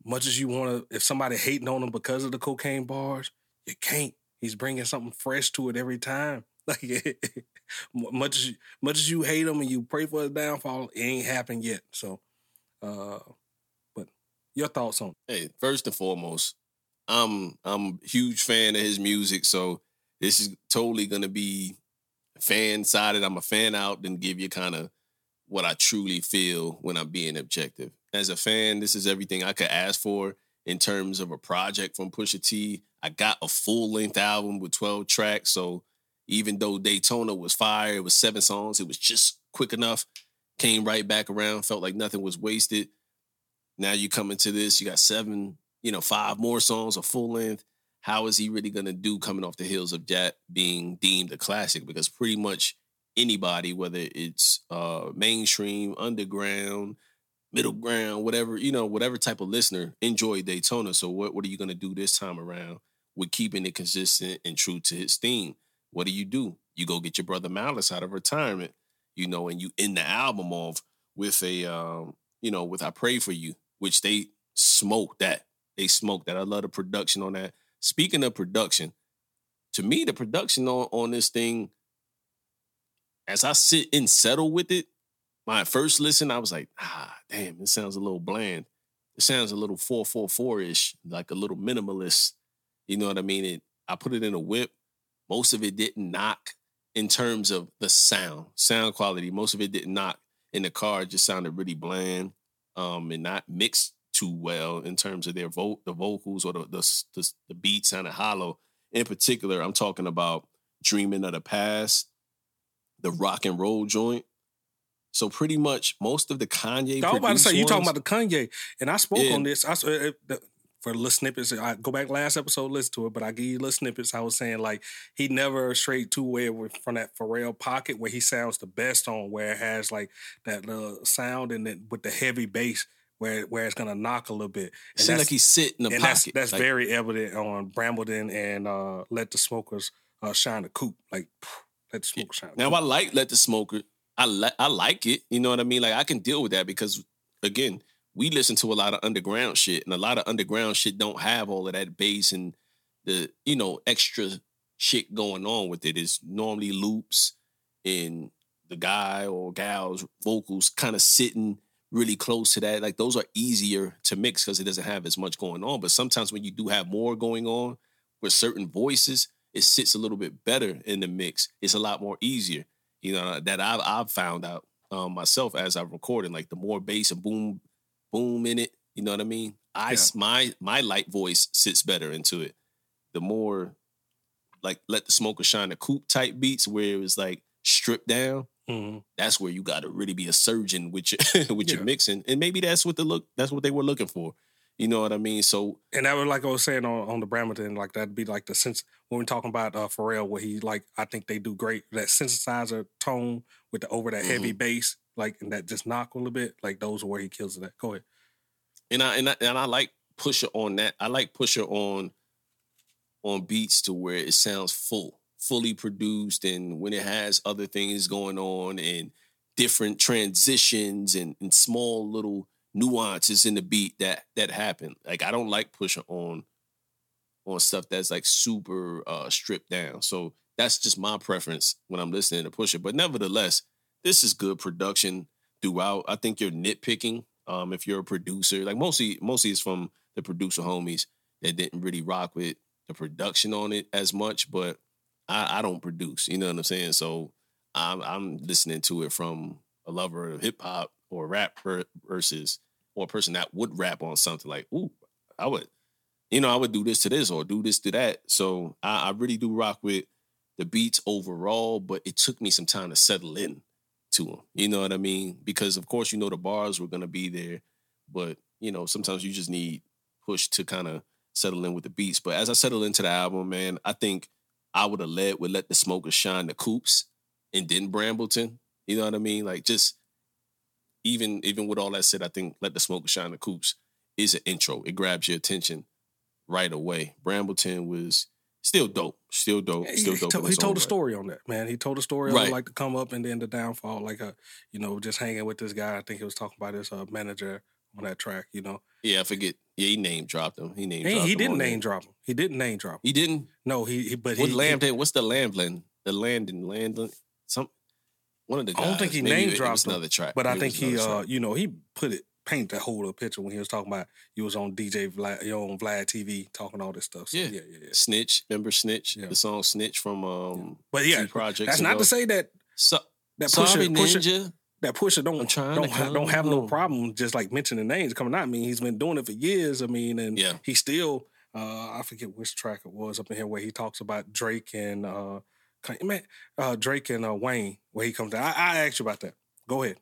much as you want to, if somebody hating on him because of the cocaine bars, you can't. He's bringing something fresh to it every time. Like (laughs) much as much as you hate him and you pray for his downfall, it ain't happened yet. So, uh, but your thoughts on? Hey, first and foremost, I'm I'm a huge fan of his music, so this is totally gonna be fan sided. I'm a fan out, then give you kind of what I truly feel when I'm being objective. As a fan, this is everything I could ask for in terms of a project from Pusha T. I got a full length album with 12 tracks. So even though Daytona was fire, it was seven songs, it was just quick enough. Came right back around, felt like nothing was wasted. Now you come into this, you got seven, you know, five more songs, a full length. How is he really gonna do coming off the heels of that being deemed a classic? Because pretty much anybody, whether it's uh mainstream, underground, middle ground, whatever, you know, whatever type of listener enjoy Daytona. So what, what are you gonna do this time around with keeping it consistent and true to his theme? What do you do? You go get your brother Malice out of retirement, you know, and you end the album off with a um, you know, with I Pray for You, which they smoked that. They smoked that. I love the production on that. Speaking of production, to me, the production on, on this thing, as I sit and settle with it, my first listen, I was like, ah, damn, it sounds a little bland. It sounds a little 444-ish, like a little minimalist. You know what I mean? It I put it in a whip. Most of it didn't knock in terms of the sound, sound quality. Most of it didn't knock in the car. It just sounded really bland um, and not mixed too well in terms of their vote, the vocals or the, the, the, the beat sounded hollow. In particular, I'm talking about Dreaming of the Past, the rock and roll joint. So pretty much most of the Kanye. I was about to say you talking about the Kanye, and I spoke Yeah. on this. I uh, uh, for little snippets. I go back last episode, listen to it, but I give you little snippets. I was saying like he never strayed too away from that Pharrell pocket where he sounds the best on, where it has like that little sound and then with the heavy bass where where it's gonna knock a little bit. It And seemed like he's sitting in the and pocket. that's that's Like, very evident on Brambleton and uh, Let the Smokers uh, Shine the Coop. Like Let the Smokers Shine. The Now. I like Let the Smoker. I like I like it. You know what I mean? Like I can deal with that because again, we listen to a lot of underground shit, and a lot of underground shit don't have all of that bass and the you know extra shit going on with it. It's normally loops and the guy or gal's vocals kind of sitting really close to that. Like those are easier to mix because it doesn't have as much going on. But sometimes when you do have more going on with certain voices, it sits a little bit better in the mix. It's a lot more easier. You know that I've I've found out um, myself as I'm recording. Like the more bass and boom, boom in it. You know what I mean? I Yeah. my my light voice sits better into it. The more like let the smoker shine the coupe type beats where it was like stripped down. Mhm. That's where you got to really be a surgeon with your (laughs) with your mixing, and maybe that's what the look. That's what they were looking for. You know what I mean? So And that was like I was saying on, on the Brambleton, like that'd be like the sense when we're talking about uh, Pharrell, where he like I think they do great that synthesizer tone with the over that heavy bass, like and that just knock a little bit. Like those are where he kills it at. Go ahead. and I and I, and I like Pusha on that. I like Pusha on on beats to where it sounds full, fully produced, and when it has other things going on and different transitions and, and small little nuances in the beat that that happen. Like I don't like pushing on on stuff that's like super uh stripped down. So that's just my preference when I'm listening to Pusha. But nevertheless, this is good production throughout. I think you're nitpicking um, if you're a producer. Like mostly, mostly it's from the producer homies that didn't really rock with the production on it as much. But I, I don't produce, you know what I'm saying? So I'm, I'm listening to it from a lover of hip hop or rap ver- versus or a person that would rap on something like, ooh, I would, you know, I would do this to this or do this to that. So I, I really do rock with the beats overall, but it took me some time to settle in to them. You know what I mean? Because of course you know the bars were gonna be there, but you know sometimes you just need push to kind of settle in with the beats. But as I settle into the album, man, I think I would have led with "Let the Smokers Shine" the Coupes and then Brambleton. You know what I mean? Like just even even with all that said, I think "Let the Smoke Shine" the Coupes is an intro. It grabs your attention right away. Brambleton was still dope, still dope, He, still he dope. told, he told a right. story on that, man. He told a story Right. on like the come up and then the downfall, like uh, you know, just hanging with this guy. I think he was talking about his uh, manager on that track, you know. Yeah, I forget. Yeah, he name dropped him. He name He, he didn't name drop him. He didn't name drop him. He didn't. No, he, he but What he, he What's the Landland? The Landon Landon. Some one of the. Guys. I don't think he Maybe name dropped him, another track. But I Maybe think it was he, another uh, track. you know, he put it paint that whole picture when he was talking about you was on DJ Vlad, you on Vlad TV talking all this stuff. So, Yeah. yeah, yeah, yeah. Snitch. Remember Snitch? Yeah. The song Snitch from um. But yeah, Three projects that's not to say that So, that sorry, Pusha, Pusha Ninja. that Pusha don't trying don't to ha- come don't have no home. problem just like mentioning names coming out. I mean, he's been doing it for years. I mean, and Yeah. he still uh, I forget which track it was up in here where he talks about Drake and uh, man, uh, Drake and uh, Wayne where he comes down. I, I asked you about that. Go ahead.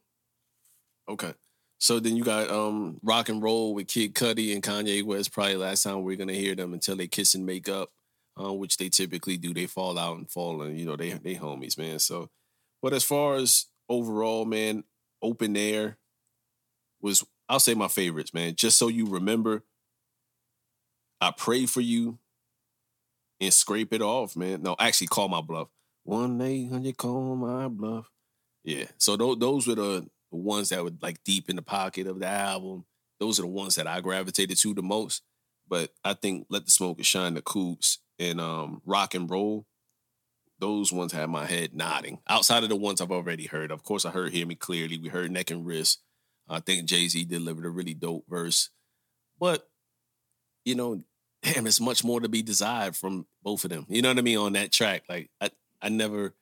Okay. So then you got um rock and roll with Kid Cudi and Kanye West. Probably last time we're gonna hear them until they kiss and make up, uh, which they typically do. They fall out and fall, and you know they they homies, man. So, but as far as overall, man, open air was I'll say my favorites, man. Just so you remember, I pray for you and scrape it off, man. No, actually, call my bluff. One eight hundred call my bluff. Yeah. So those those were the the ones that were like deep in the pocket of the album. Those are the ones that I gravitated to the most. But I think Let the Smoke Shine the Coupes and um, Rock and Roll, those ones had my head nodding. Outside of the ones I've already heard. Of course, I heard Hear Me Clearly. We heard Neck and Wrist. I think Jay Z delivered a really dope verse. But, you know, damn, it's much more to be desired from both of them. You know what I mean? On that track. Like I, I never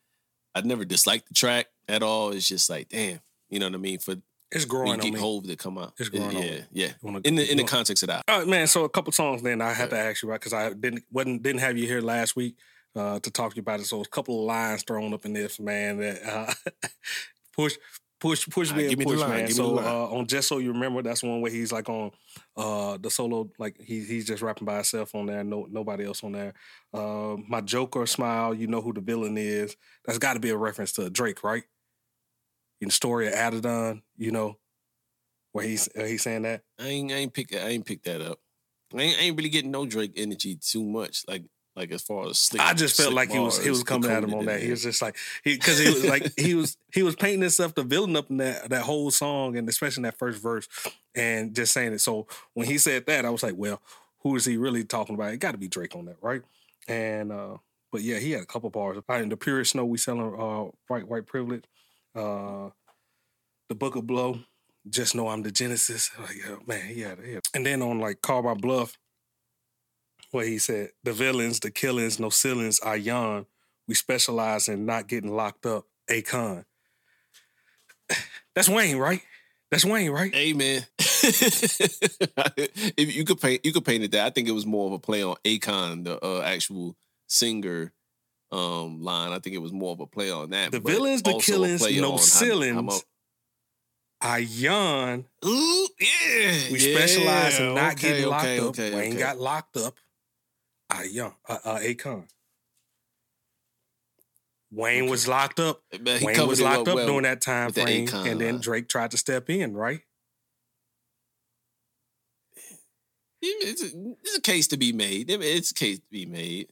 I never disliked the track at all. It's just like, damn, you know what I mean? For it's growing on me. Hove to come out. It's growing yeah, yeah. Wanna, in the in the context of that. All right, man. So a couple songs then I had to ask you about because I didn't wasn't didn't have you here last week uh, to talk to you about it. So a couple of lines thrown up in this, man. That uh, (laughs) push push push me and push, man. So uh, on just so you remember, that's one where he's like on uh, the solo, like he he's just rapping by himself on there. No nobody else on there. Uh, my Joker smile, you know who the villain is. That's got to be a reference to Drake, right? in the story of Adidon, you know, where he's uh, he's saying that. I ain't I ain't pick I ain't pick that up. I ain't, I ain't really getting no Drake energy too much. Like like as far as slick, I just felt like he was he was coming at him on that. He was just like he because he was like he was he was painting himself the villain up in that that whole song and especially in that first verse and just saying it. So when he said that, I was like, well, who is he really talking about? It got to be Drake on that, right? And uh but yeah, he had a couple bars. In the purest snow, we selling uh white white privilege uh, the Book of Blow. Just know I'm the Genesis. Like, oh, man, he had it. And then on like Call My Bluff, where he said, the villains, the killings, no ceilings I yawn. We specialize in not getting locked up. Akon. That's Wayne, right? That's Wayne, right? Hey man. (laughs) if you could paint you could paint it that. I think it was more of a play on Akon, the uh, actual singer um, line. I think it was more of a play on that. The villains, the killings, no ceilings. I yawn. Ooh, yeah. We yeah, specialize in not okay, getting locked okay, up. Okay, Wayne got locked up. I yawn. Uh, uh, Akon. Wayne was locked up. Wayne was locked up well during that time frame, the and then Drake tried to step in, right? It's a, it's a case to be made. It's a case to be made.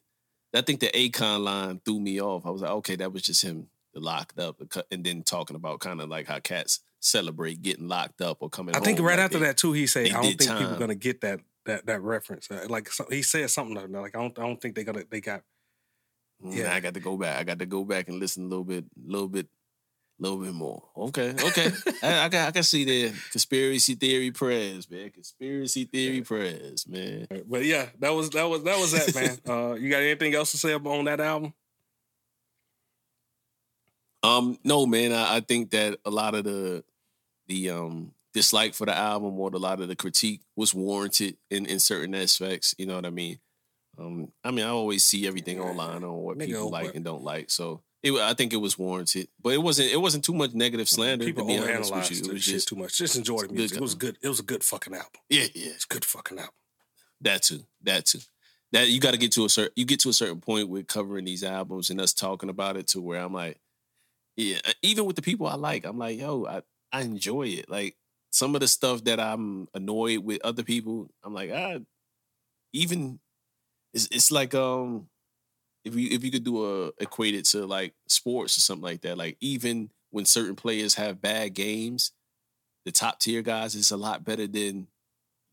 I think the Akon line threw me off. I was like, okay, that was just him locked up, and then talking about kind of like how cats celebrate getting locked up or coming. I think right like after they, that too, he said, "I don't think time. people are gonna get that that that reference." Uh, like so, he said something like, like "I don't I don't think they got they got." Mm, yeah, I got to go back. I got to go back and listen a little bit, a little bit a little bit more. Okay, okay. (laughs) I, I, can I can see the conspiracy theory prayers, man. Conspiracy theory prayers, man. But yeah, that was that was that was that, man. (laughs) uh, you got anything else to say about on that album? Um, no, man. I, I think that a lot of the the um dislike for the album or a lot of the critique was warranted in in certain aspects. You know what I mean? Um, I mean, I always see everything online on what Nigga, people like and don't like. So it, I think it was warranted, but it wasn't. It wasn't too much negative slander. People overanalyze it was just too much. Just enjoy the music. It was good. It was a good fucking album. Yeah, yeah, it's a good fucking album. That too. That too. That you got to get to a certain. You get to a certain point with covering these albums and us talking about it to where I'm like, yeah. Even with the people I like, I'm like, yo, I I enjoy it. Like some of the stuff that I'm annoyed with other people, I'm like, ah, even it's it's like um if you if you could do a equate it to like sports or something like that, like even when certain players have bad games, the top tier guys is a lot better than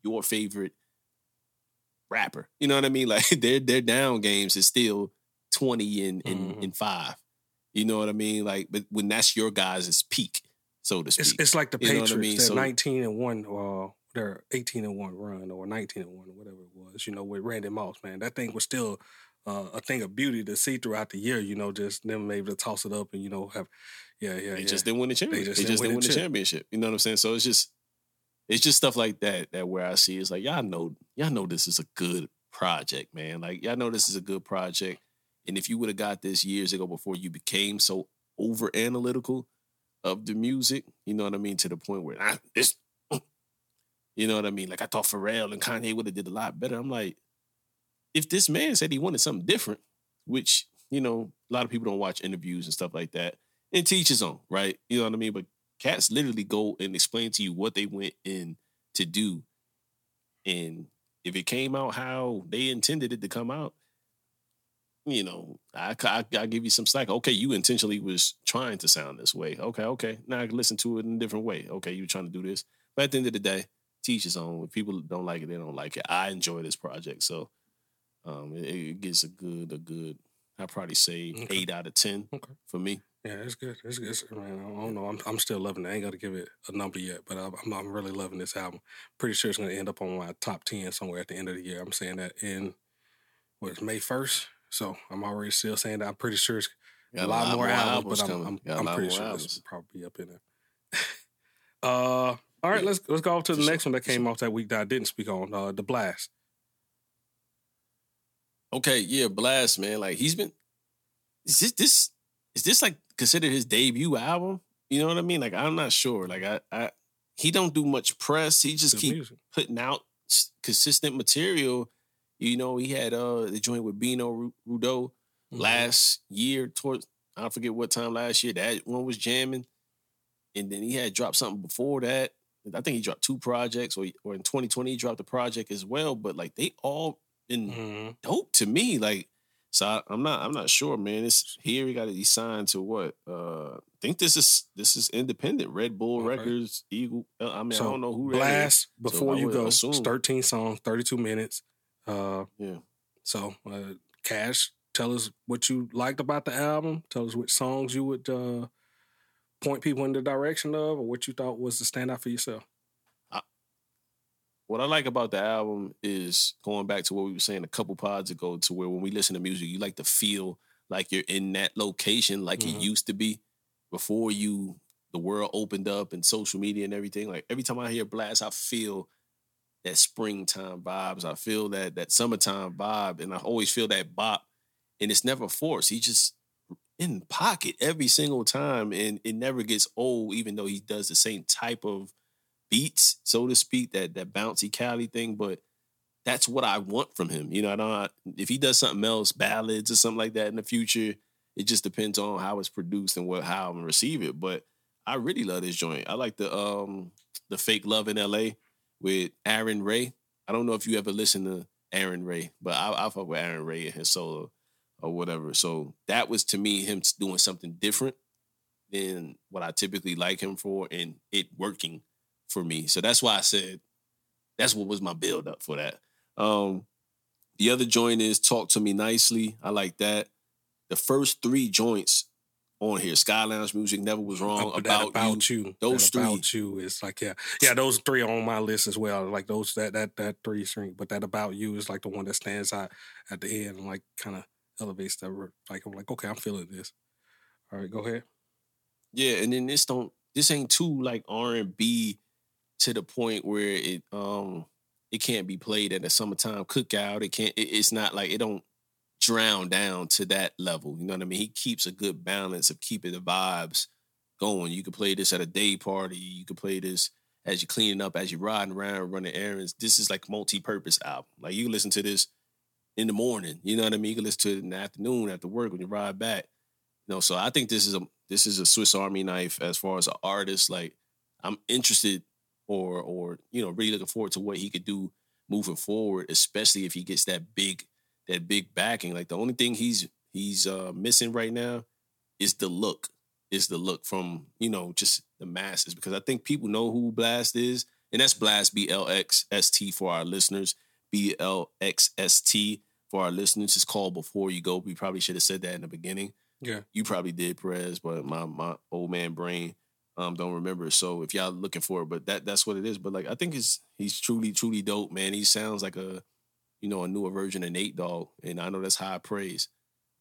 your favorite rapper. You know what I mean? (laughs) Like their their down games is still 20 and and, mm-hmm. and five. You know what I mean? Like, but when that's your guys' peak, so to speak. It's, it's like the Patriots. I mean? They're so, 19 and one, or they're 18 and one run or 19 and one, or whatever it was. You know, with Randy Moss, man, that thing was still uh, a thing of beauty to see throughout the year. You know, just them able to toss it up and you know have, yeah, yeah. They yeah. just didn't win the championship. They just, they just didn't win, the, championship. You know what I'm saying? So it's just, it's just stuff like that that where I see it's like y'all know, y'all know this is a good project, man. Like y'all know this is a good project. And if you would have got this years ago before you became so over analytical of the music, you know what I mean, to the point where I, this, (clears throat) you know what I mean. Like I thought Pharrell and Kanye would have did a lot better. I'm like, if this man said he wanted something different, which you know a lot of people don't watch interviews and stuff like that, and teach his own, right? You know what I mean. But cats literally go and explain to you what they went in to do, and if it came out how they intended it to come out, you know, I, I, I give you some slack. Okay, you intentionally was trying to sound this way. Okay, okay. Now I can listen to it in a different way. Okay, you were trying to do this. But at the end of the day, teach his own. If people don't like it, they don't like it. I enjoy this project. So um it, it gets a good, a good, I'd probably say Okay. eight out of ten Okay. for me. Yeah, it's good. It's good. It's- man, I don't know. I'm, I'm still loving it. I ain't got to give it a number yet, but I'm, I'm, I'm really loving this album. Pretty sure it's going to end up on my top 10 somewhere at the end of the year. I'm saying that in, what, May 1st? So I'm already still saying that. I'm pretty sure it's Got a lot, more albums, but I'm, coming. I'm, a I'm pretty sure albums. this will probably be up in there. (laughs) uh, all right, Yeah, let's let's go off to the next one that came off that week that I didn't speak on. Uh, the Blxst. Okay, yeah, Blxst, man. Like he's been is this this is this like considered his debut album? You know what I mean? Like I'm not sure. Like I I he don't do much press. He just Good keep music. putting out consistent material. You know, he had uh the joint with Bino Ru- Rudo Mhm. last year towards I forget what time last year that one was jamming. And then he had dropped something before that. I think he dropped two projects or or in 2020 he dropped a project as well, but like they all been Mhm. dope to me. Like, so I, I'm not, I'm not sure, man. It's here. He got to be signed to what? Uh, I think this is this is independent. Red Bull Okay. Records, Eagle. uh, I mean, So, I don't know who. Blxst, before I you go, it's assume- 13 songs, 32 minutes. Uh, Yeah. So, uh, Cash, tell us what you liked about the album. Tell us which songs you would uh, point people in the direction of, or what you thought was the standout for yourself. What I like about the album is going back to what we were saying a couple pods ago, to where when we listen to music, you like to feel like you're in that location, like Mhm. it used to be before you the world opened up and social media and everything. Like every time I hear Blxst, I feel that springtime vibes. I feel that that summertime vibe, and I always feel that bop. And it's never forced. He just in pocket every single time, and it never gets old. Even though he does the same type of beats, so to speak, that that bouncy Cali thing. But that's what I want from him. You know, I don't. If he does something else, ballads or something like that in the future, it just depends on how it's produced and what how I'm receive it. But I really love this joint. I like the um the fake love in L.A. with Arin Ray. I don't know if you ever listen to Arin Ray, but I, I fuck with Arin Ray and his solo or whatever. So that was to me him doing something different than what I typically like him for, and it working for me. So that's why I said that's what was my build up for that. Um, the other joint is Talk to Me Nicely. I like that. The first three joints on here, Sky Lounge Music Never Was Wrong, About, about you. you, Those that about you is like yeah, yeah. Those three are on my list as well. Like those that that that three string, but that about you is like the one that stands out at the end and like kind of elevates that. Like I'm like okay, I'm feeling this. All right, go ahead. Yeah, and then this don't this ain't too like R and B to the point where it um it can't be played at a summertime cookout. It can't. It, it's not like it don't drown down to that level. You know what I mean? He keeps a good balance of keeping the vibes going. You can play this at a day party. You can play this as you're cleaning up, as you're riding around, running errands. This is like multi-purpose album. Like you can listen to this in the morning. You know what I mean? You can listen to it in the afternoon after work when you ride back. You know, so I think this is a this is a Swiss Army knife as far as an artist. Like I'm interested or or you know really looking forward to what he could do moving forward, especially if he gets that big that big backing. Like the only thing he's he's uh missing right now is the look. Is the look from you know just the masses because I think people know who Blxst is, and that's Blxst B L X S T for our listeners. B L X S T for our listeners. It's called Before You Go. We probably should have said that in the beginning. Yeah. You probably did, Perez, but my my old man brain um don't remember. So if y'all looking for it, but that that's what it is. But like I think he's he's truly truly dope, man. He sounds like a you know a newer version of Nate Dogg, and I know that's high praise.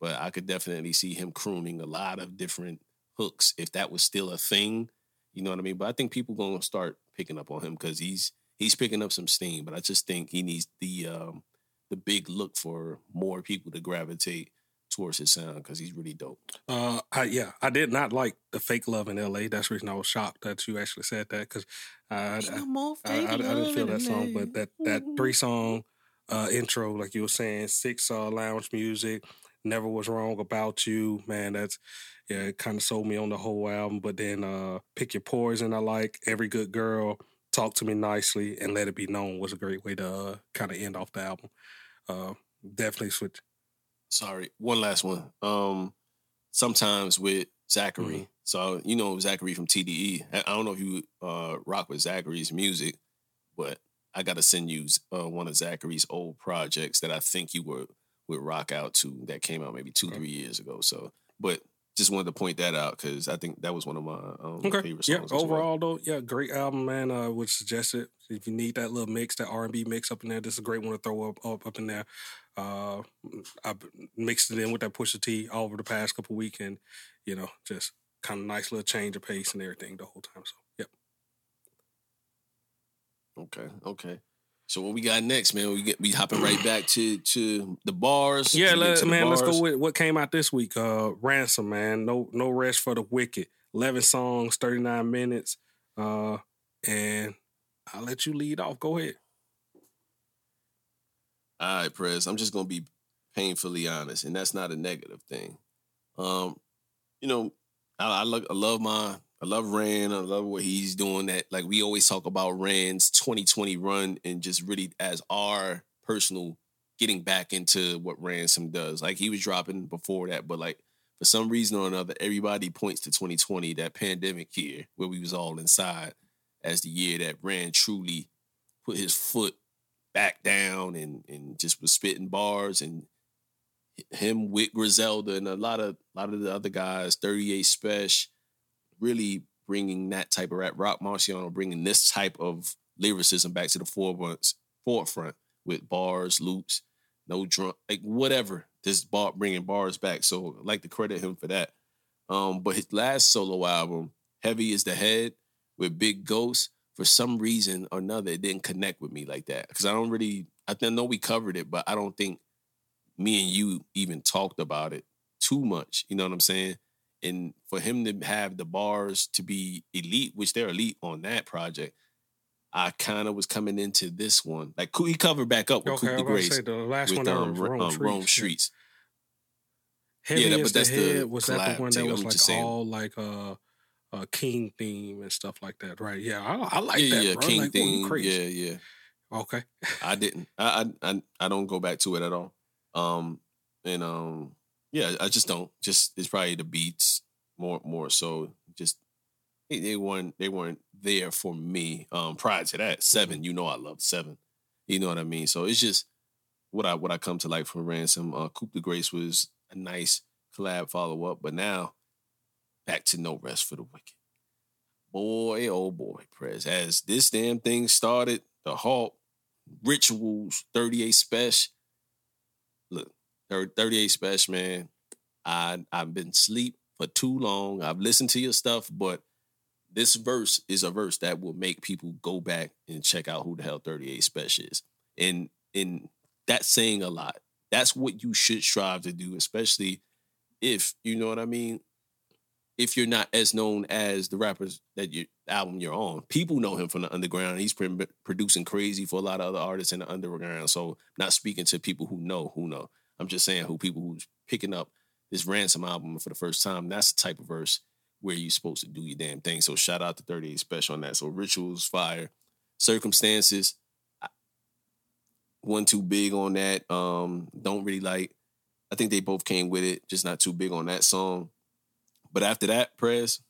But I could definitely see him crooning a lot of different hooks if that was still a thing. You know what I mean? But I think people gonna start picking up on him because he's he's picking up some steam. But I just think he needs the um the big look for more people to gravitate towards his sound because he's really dope. Uh, I, yeah, I did not like the fake love in L.A. That's the reason I was shocked that you actually said that because I, I, no I, I, I didn't feel that song, but that that three song uh, intro, like you were saying, six uh, lounge music, never was wrong about you, man. That's yeah, it kind of sold me on the whole album. But then uh, pick your poison, I like every good girl. Talk to me nicely and let it be known was a great way to uh, kind of end off the album. Uh, definitely switch. Sorry, one last one. Um, sometimes with Zacari. Mm-hmm. So you know Zacari from TDE. I don't know if you uh, rock with Zacari's music, but I got to send you uh, one of Zacari's old projects that I think you were would rock out to that came out maybe two, okay. three years ago. So, but just wanted to point that out because I think that was one of my um, okay. favorite songs. Yeah, overall well. though, yeah, great album, man. I uh, would suggest it if you need that little mix, that R and B mix up in there. This is a great one to throw up up, up in there. Uh, I mixed it in with that push Pusha T all over the past couple weeks, and you know, just kind of nice little change of pace and everything the whole time. So. Okay. Okay. So what we got next, man? We get we hopping right back to to the bars. Yeah, let, man. Bars. Let's go with what came out this week. Uh, Ransom, man. No no rest for the wicked. Eleven songs, thirty nine minutes. Uh, and I'll let you lead off. Go ahead. All right, Press. I'm just gonna be painfully honest, and that's not a negative thing. Um, you know, I, I, look, I love my I love Rand. I love what he's doing. That like we always talk about Rand's 2020 run and just really as our personal getting back into what Ransom does. Like he was dropping before that, but like for some reason or another, everybody points to 2020, that pandemic year where we was all inside, as the year that Rand truly put his foot back down and and just was spitting bars and him with Griselda and a lot of a lot of the other guys, 38 Spesh really bringing that type of rap. Roc Marciano bringing this type of lyricism back to the forefront, forefront with bars, loops, no drum, like whatever. This bar bringing bars back. So I like to credit him for that. Um, but his last solo album, Heavy is the Head, with Big Ghost, for some reason or another, it didn't connect with me like that. Because I don't really, I know we covered it, but I don't think me and you even talked about it too much. You know what I'm saying? And for him to have the bars to be elite, which they're elite on that project, I kind of was coming into this one like he covered back up with okay, Coup Grace say the last with, one um, Rome, um, Rome Streets. Yeah, yeah that, but that's the was that the one that was like all like uh, uh King theme and stuff like that, right? Yeah, I, I like yeah, that. Yeah, bro. King like, theme. Yeah, yeah. Okay. I didn't. I, I I don't go back to it at all. Um and um yeah, I just don't. Just it's probably the beats more more so. Just they, they weren't they weren't there for me. Um, prior to that, seven, you know I love seven. You know what I mean? So it's just what I what I come to like from Ransom. Uh Coup de Grace was a nice collab follow up, but now back to no rest for the wicked. Boy, oh boy, Prez. As this damn thing started, the halt, rituals, 38 Spesh. Look, 38 special, man. I I've been sleep for too long. I've listened to your stuff, but this verse is a verse that will make people go back and check out who the hell 38 special is. And and that's saying a lot. That's what you should strive to do, especially if you know what I mean. If you're not as known as the rappers that your album you're on, people know him from the underground. He's producing crazy for a lot of other artists in the underground. So, not speaking to people who know, who know. I'm just saying who people who's picking up this ransom album for the first time. That's the type of verse where you're supposed to do your damn thing. So shout out to 38 Special on that. So rituals, fire, circumstances. One too big on that. Um, don't really like. I think they both came with it, just not too big on that song. But after that, press,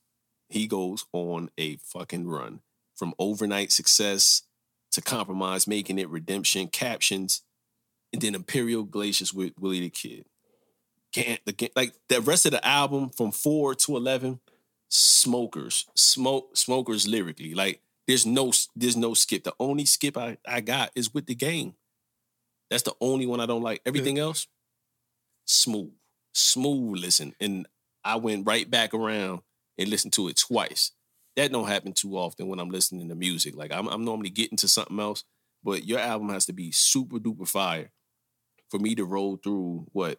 he goes on a fucking run from overnight success to compromise, making it redemption, captions, and then Imperial Glaciers with Willie the Kid can't the like the rest of the album from four to eleven, smokers, smoke smokers lyrically. Like there's no there's no skip. The only skip I, I got is with the game. That's the only one I don't like. Everything yeah. else, smooth, smooth listen. And I went right back around and listened to it twice. That don't happen too often when I'm listening to music. Like I'm, I'm normally getting to something else, but your album has to be super duper fire for me to roll through what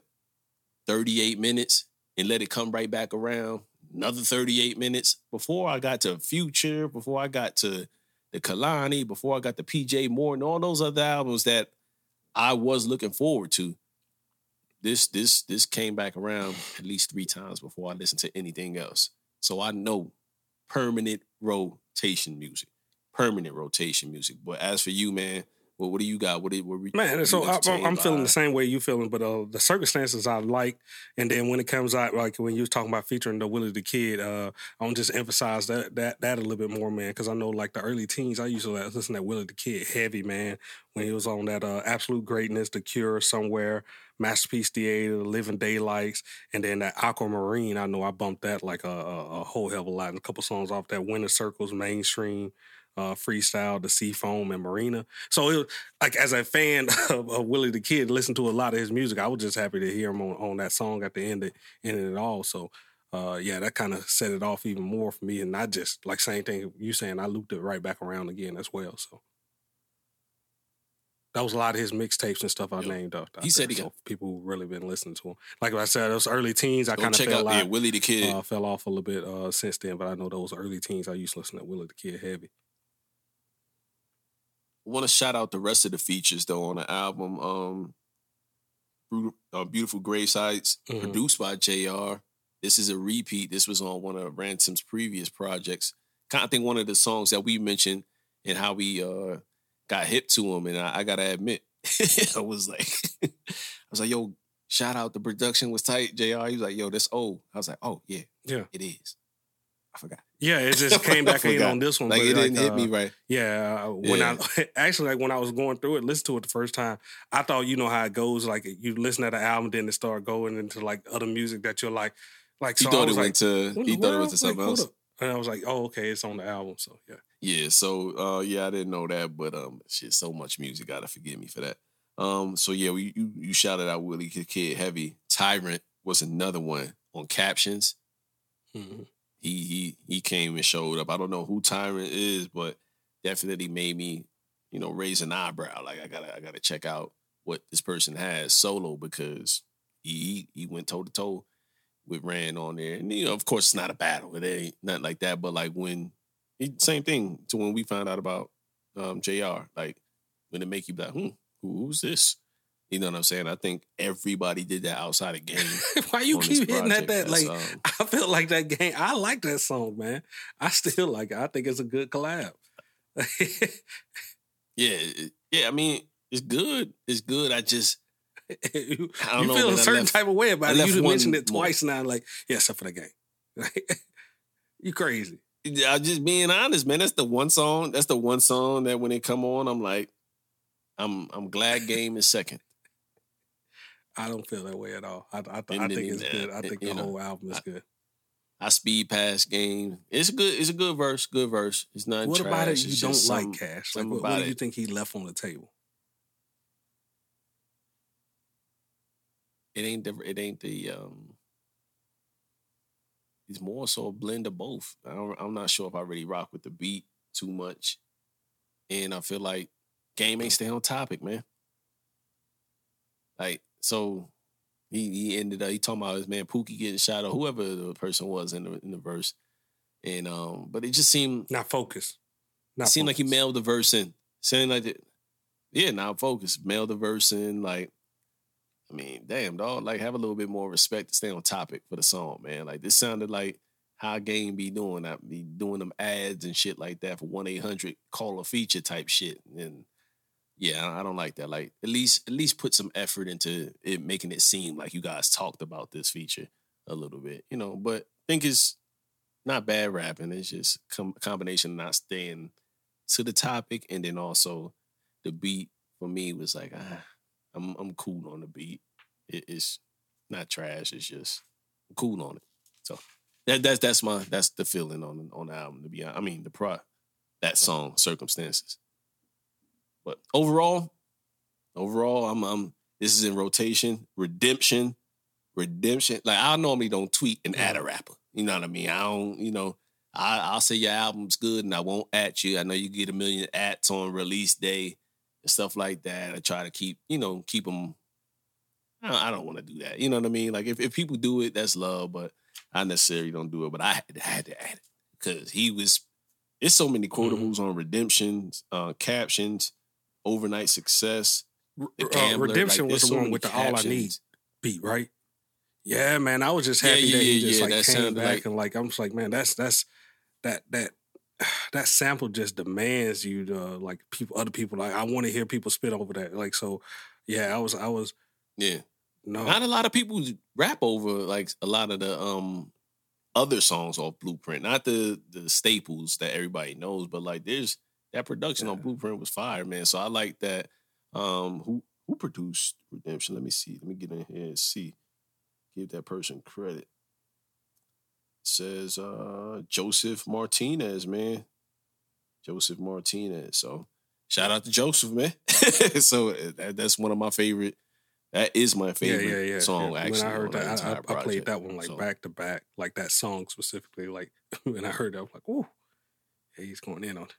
38 minutes and let it come right back around another 38 minutes before I got to Future, before I got to the Kehlani, before I got to PJ Morton, all those other albums that I was looking forward to. This this this came back around at least three times before I listened to anything else. So I know permanent rotation music, permanent rotation music. But as for you, man, well, what do you got? What, what, what man? So I, am feeling the same way you feeling, but uh, the circumstances I like, and then when it comes out, like when you was talking about featuring the Willie the Kid, uh, I want to just emphasize that that that a little bit more, man, because I know like the early teens, I used to listen to that Willie the Kid heavy, man, when he was on that uh, Absolute Greatness, The Cure, Somewhere, Masterpiece Theater, Living Daylights, and then that Aquamarine. I know I bumped that like a, a, a whole hell of a lot, and a couple songs off that Winter Circles, Mainstream uh, freestyle, the Sea Foam, and Marina. So, it, like as a fan (laughs) of, of, Willie the Kid, listen to a lot of his music. I was just happy to hear him on, on that song at the end of, end of it all. So, uh, yeah, that kind of set it off even more for me. And not just like same thing you saying, I looped it right back around again as well. So. That was a lot of his mixtapes and stuff I named off. He said he got people who really been listening to him. Like I said, those early teens, I kind of fell out. Yeah, Willie the Kid uh, fell off a little bit uh, since then, but I know those early teens I used to listen to Willie the Kid heavy want to shout out the rest of the features though on the album. Um, uh, Beautiful Grave Sites, mm-hmm. produced by JR. This is a repeat. This was on one of Ransom's previous projects. Kind of think one of the songs that we mentioned and how we uh, got hip to him. And I, I gotta admit, (laughs) I was like, (laughs) I was like, yo, shout out the production was tight. JR. He was like, yo, this old. I was like, oh yeah, yeah, it is. I forgot. Yeah, it just (laughs) came back in on this one. Like it didn't like, hit uh, me right. Yeah, when yeah. I (laughs) actually like when I was going through it, listen to it the first time, I thought you know how it goes. Like you listen to the album, then it start going into like other music that you're like, like. So he thought it went to. He thought it went to something like, else. And I was like, oh, okay, it's on the album. So yeah. Yeah. So uh, yeah, I didn't know that, but um, shit, so much music. Gotta forgive me for that. Um, so yeah, we, you you shouted out Willie Kid Heavy. Tyrant was another one on captions. Mm-hmm he he he came and showed up. I don't know who Tyrant is, but definitely made me, you know, raise an eyebrow. Like I gotta I gotta check out what this person has solo because he he went toe to toe with Rand on there. And you know, of course, it's not a battle. It ain't nothing like that. But like when same thing to when we found out about um, Jr. Like when it make you like, hmm, who's this? You know what I'm saying? I think everybody did that outside of game. (laughs) Why you keep hitting at that? Like um, (laughs) I felt like that game. I like that song, man. I still like it. I think it's a good collab. (laughs) yeah, yeah. I mean, it's good. It's good. I just you, I you know, feel a certain left, type of way about it. You mentioned it twice more. now. Like, yeah, except for the game. you crazy. I'm just being honest, man. That's the one song. That's the one song that when it come on, I'm like, I'm I'm glad game is second. I don't feel that way at all. I, I, I think it's good. I think the know, whole album is good. I speed past game. It's a good. It's a good verse. Good verse. It's not. What trash. about it? You don't like Cash? Like, what, what do you think he left on the table? It ain't the. It ain't the. um It's more so a blend of both. I am not sure if I really rock with the beat too much, and I feel like game ain't stay on topic, man. Like so he he ended up he talking about his man Pookie getting shot or whoever the person was in the in the verse. And um, but it just seemed not focused. Not it seemed focused. like he mailed the verse in. Saying like it, yeah, not focused. Mailed the verse in, like I mean, damn dog, like have a little bit more respect to stay on topic for the song, man. Like this sounded like how game be doing. I be doing them ads and shit like that for one eight hundred call a feature type shit. And yeah, I don't like that. Like at least at least put some effort into it, making it seem like you guys talked about this feature a little bit, you know. But I think it's not bad rapping. It's just com- combination of not staying to the topic, and then also the beat for me was like, ah, I'm I'm cool on the beat. It, it's not trash. It's just I'm cool on it. So that that's that's my that's the feeling on on the album. To be honest, I mean the pro that song circumstances. But overall, overall, I'm, I'm this is in rotation. Redemption, redemption. Like I normally don't tweet and add a rapper. You know what I mean? I don't. You know, I, I'll say your album's good and I won't at you. I know you get a million ads on release day and stuff like that. I try to keep you know keep them I don't, I don't want to do that. You know what I mean? Like if, if people do it, that's love, but I necessarily don't do it. But I had to, I had to add it because he was. It's so many quotables mm-hmm. on redemptions, uh, captions, overnight success. Uh, redemption like, was the so one with the captions. all I need beat, right? Yeah, man. I was just happy yeah, yeah, that he just yeah, like came back like, and like I'm just like, man, that's that's that that (sighs) that sample just demands you to like people other people like I want to hear people spit over that. Like so yeah, I was I was Yeah. No. Not a lot of people rap over like a lot of the um other songs off Blueprint. Not the the staples that everybody knows, but like there's that production yeah. on Blueprint was fire, man. So I like that. Um who who produced Redemption? Let me see. Let me get in here and see. Give that person credit says uh Joseph Martinez, man. Joseph Martinez. So shout out to Joseph, man. (laughs) so uh, that, that's one of my favorite. That is my favorite yeah, yeah, yeah. song. Yeah. Actually, when I heard that, I, I, played that one like so. back to back, like that song specifically. Like (laughs) when I heard that, I was like, "Ooh, yeah, he's going in on it."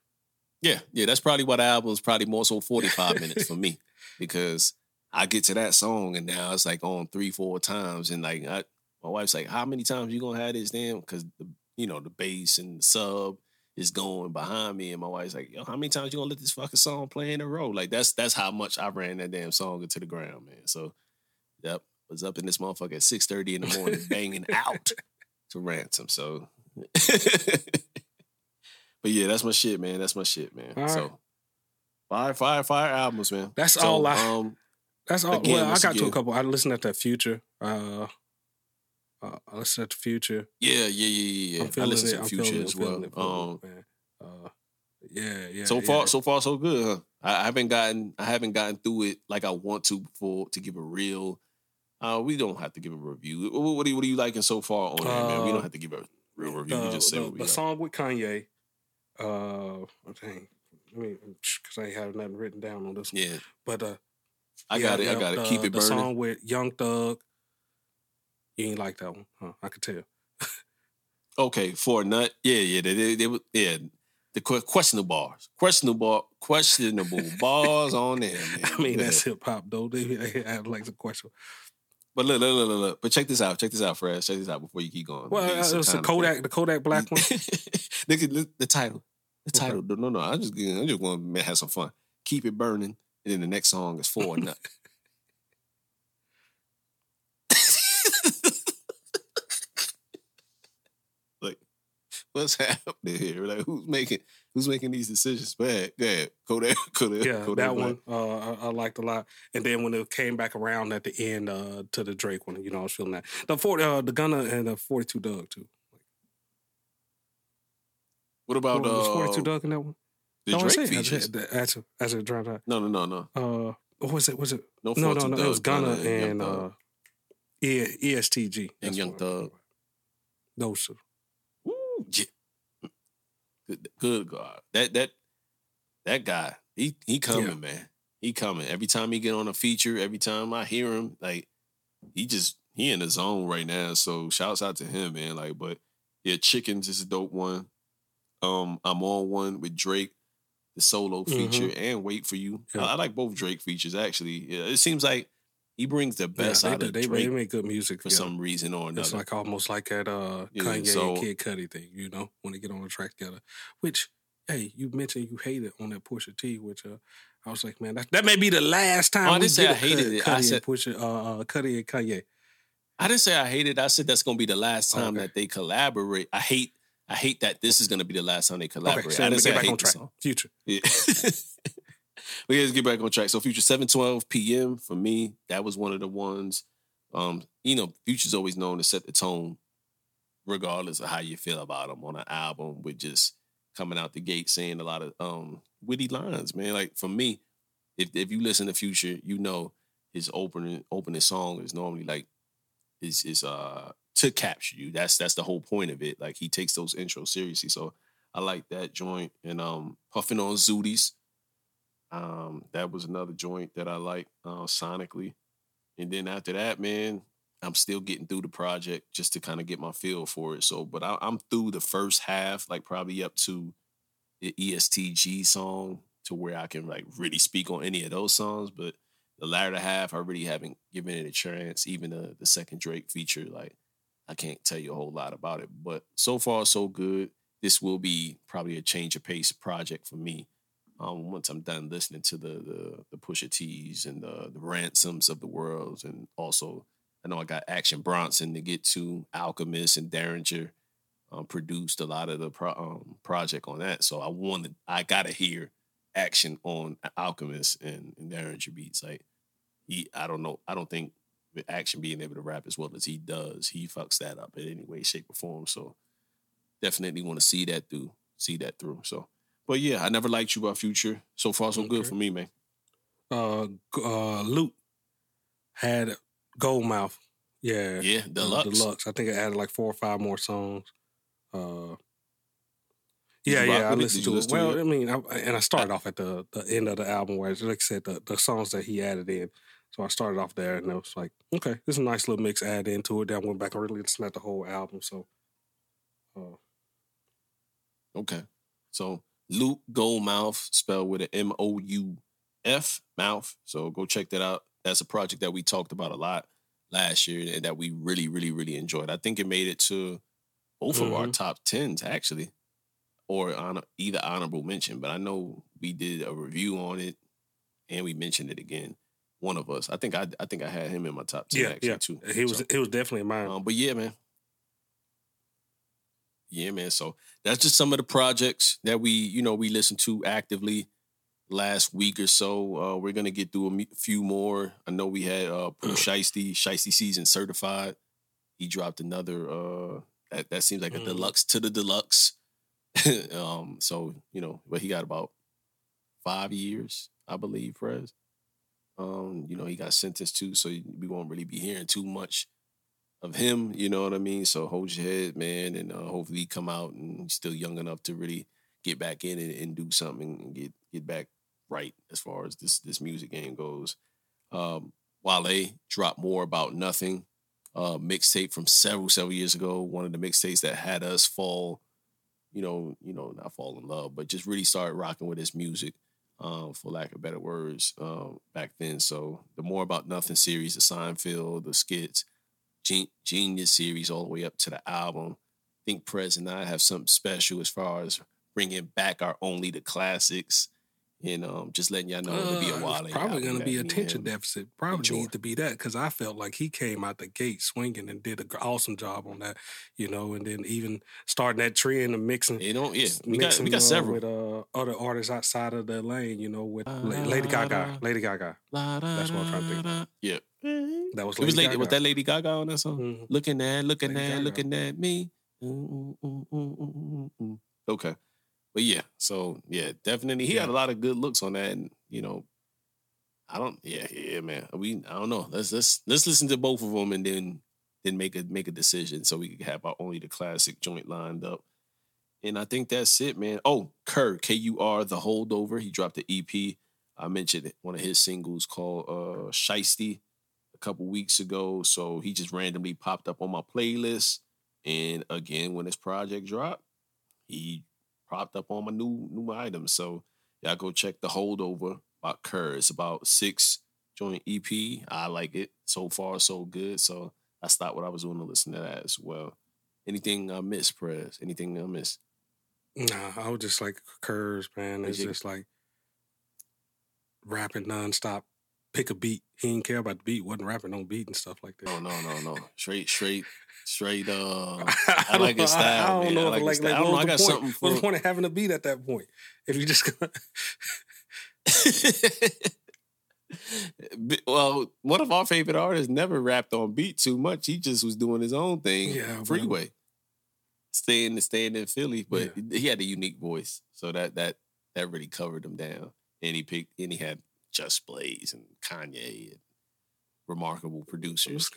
Yeah, yeah, that's probably why the album is probably more so forty five minutes for me (laughs) because I get to that song and now it's like on three, four times, and like I, my wife's like, "How many times you gonna have this damn?" Because you know the bass and the sub is going behind me, and my wife's like, "Yo, how many times you gonna let this fucking song play in a row?" Like that's that's how much I ran that damn song into the ground, man. So, yep, was up in this motherfucker at six thirty in the morning, banging (laughs) out to ransom. So, (laughs) but yeah, that's my shit, man. That's my shit, man. All so, right. fire, fire, fire albums, man. That's so, all I. Um, that's all. Again, well, I got again, to a couple. I listened to that Future. Uh, uh, I listen to Future. Yeah, yeah, yeah, yeah. yeah. I listen to I'm Future as well. It, um, uh, yeah, yeah. So far, so far, so good. Huh? I, I, haven't gotten, I haven't gotten through it like I want to before to give a real. Uh, we don't have to give a review. What, what, are, you, what are you liking so far on uh, it, man? We don't uh, have to give a real review. The, we just say the, the song with Kanye. Uh, dang, I mean, because I ain't have nothing written down on this one. Yeah, but uh, I got it. I got it. Keep it burning. The song with Young Thug you ain't like that one, huh? I could tell. okay, for a nut, yeah, yeah, they, they, they, yeah. The questionable bars, questionable, questionable bars on there. (laughs) Man. I mean, yeah. that's hip hop though. They, they have like some question. But look, look, look, look, look. But check this out. Check this out, Fred. Check this out before you keep going. Well, uh, it was the Kodak, the Kodak Black one. (laughs) Look at the, the title. The title. Okay. No, no. I'm just, I'm just going to have some fun. Keep it burning, and then the next song is for a (laughs) nut. what's happening here? Like who's making who's making these decisions? Bad, bad. Kodak, Kodak, yeah, Kodak that one uh, I, I, liked a lot. And then when it came back around at the end uh, to the Drake one, you know, I was feeling that the forty, uh, the Gunna and the Forty Two Dugg too. What about what, uh, Forty Two Dugg in that one? The no, Drake features as a, as a drum No, no, no, no. Uh, what was it? Was it? No, no, no, no. It was Gunna, Gunna and, and uh, e- ESTG and Young Thug. Those two. Good, good God, that that that guy, he he coming, yeah. man. He coming. Every time he get on a feature, every time I hear him, like he just he in the zone right now. So shouts out to him, man. Like, but yeah, chickens is a dope one. Um, I'm on one with Drake, the solo feature, mm-hmm. and wait for you. Yeah. I, I, like both Drake features actually. Yeah, it seems like he brings the best yeah, they, out of they, Drake. They make good music for some reason or another. It's like almost like that uh, yeah, Kanye so, and Kid Cudi thing, you know, when they get on the track together. Which, hey, you mentioned you hated on that Pusha T, which uh, I was like, man, that, that may be the last time. Oh, I didn't say I hated Cudi, it. Cudi I said Pusha, uh, uh, Cudi and Kanye. I didn't say I hated. it. I said that's gonna be the last time okay. that they collaborate. I hate. I hate that this is gonna be the last time they collaborate. Okay, so I didn't say I hate on track. Future. Yeah. (laughs) yeah, let's get back on track. So Future 712 PM for me, that was one of the ones. Um, you know, Future's always known to set the tone, regardless of how you feel about him on an album, with just coming out the gate saying a lot of um witty lines, man. Like for me, if if you listen to Future, you know his opening opening song is normally like is is uh to capture you. That's that's the whole point of it. Like he takes those intros seriously. So I like that joint. And um puffing on Zootiez. Um, that was another joint that I like uh, sonically. And then after that, man, I'm still getting through the project just to kind of get my feel for it. So, but I, am through the first half, like probably up to the ESTG song to where I can like really speak on any of those songs. But the latter half, I really haven't given it a chance. Even the the second Drake feature, like I can't tell you a whole lot about it. But so far, so good. This will be probably a change of pace project for me. Um, once I'm done listening to the the, the Pusha T's and the the ransoms of the world, and also I know I got Action Bronson to get to, Alchemist and Daringer um, produced a lot of the pro- um, project on that. So I wanted, I gotta hear Action on Alchemist and, and Daringer beats. Like he, I don't know, I don't think Action being able to rap as well as he does, he fucks that up in any way, shape, or form. So definitely want to see that through, see that through. So, but yeah, I never liked you by Future. So far, so good for me, man. Uh, uh, Luke had Gold Mouth. Yeah, Yeah, uh, deluxe. Deluxe. I think it added like four or five more songs. Uh, yeah, yeah, I listened to it. listen to Well, it? I mean, I, and I started off at the the end of the album where, like I said, the, the songs that he added in. So I started off there, and it was like, okay, this is a nice little mix add into it. Then I went back and really listened to the whole album. So, uh, Okay. So Luke Goldmouth, spelled with an M O U F mouth. So go check that out. That's a project that we talked about a lot last year and that we really, really, really enjoyed. I think it made it to both of our Mhm. top tens actually, or on either honorable mention. But I know we did a review on it and we mentioned it again. One of us. I think I I think I had him in my top ten yeah, actually yeah, too. he was So- he was definitely mine. um, but yeah, man. Yeah, man. So that's just some of the projects that we, you know, we listened to actively last week or so. Uh, we're gonna get through a few more. I know we had uh Pooh (clears throat) Shiesty, Shiesty season certified. He dropped another uh that, that seems like a Mhm. deluxe to the deluxe. (laughs) um, so, you know, but he got about five years, I believe, Prez. Um, you know, he got sentenced to, so we won't really be hearing too much of him. You know what I mean? So hold your head, man, and uh, hopefully he come out and he's still young enough to really get back in and, and do something and get get back right as far as this this music game goes. Um, Wale dropped more about nothing. Uh, mixtape from several several years ago. One of the mixtapes that had us fall, you know, you know, not fall in love, but just really started rocking with his music. Um, for lack of better words, um, back then. So the more about nothing series, the Seinfeld, the skits, Gen- Genius series, all the way up to the album. I think Prez and I have something special as far as bringing back our only the classics, and um, just letting y'all know it'll be a Uh, while. Probably going to be attention deficit. Probably enjoy. need to be that because I felt like he came out the gate swinging and did an awesome job on that, you know, and then even starting that trend of mixing. you don't. Yeah, we got we got uh, several. with uh, other artists outside of the lane, you know, with La- Lady Gaga. Lady Gaga. That's what I'm trying to think. Yeah, That was it was Lady lady. Was that Lady Gaga on that song? Mhm. Looking at, looking Lady at, Gaga. looking at me. Mm, mm, mm. Okay, but yeah, so yeah, definitely, he had a lot of good looks on that, and you know, I don't, yeah, yeah, man, we, I don't know. Let's let's let's listen to both of them and then then make a make a decision so we can have our only the classic joint lined up. And I think that's it, man. Oh, Kur, K U R, the holdover. He dropped the EP. I mentioned one of his singles called uh Shiesty a couple weeks ago. So he just randomly popped up on my playlist. And again, when this project dropped, he popped up on my new new items. So y'all go check the holdover by Kur. It's about six joint EP. I like it. So far, so good. So I stopped what I was doing to listen to that as well. Anything I miss, Prez? Anything I miss? Nah, I was just like curves, man. It's just like rapping nonstop. Pick a beat. He didn't care about the beat. wasn't rapping on beat and stuff like that. No, no, no, no. Straight, straight, straight. Uh, (laughs) I, I like his know. I- style, I don't man. know I like like, like. I don't know. I got the point? something What's the point of having a beat at that point? If you just (laughs) well, one of our favorite artists never rapped on beat too much. He just was doing his own thing. Yeah, freeway, staying staying in Philly, but he had a unique voice, so that that that really covered him down. And he picked, and he had Just Blaze and Kanye and remarkable producers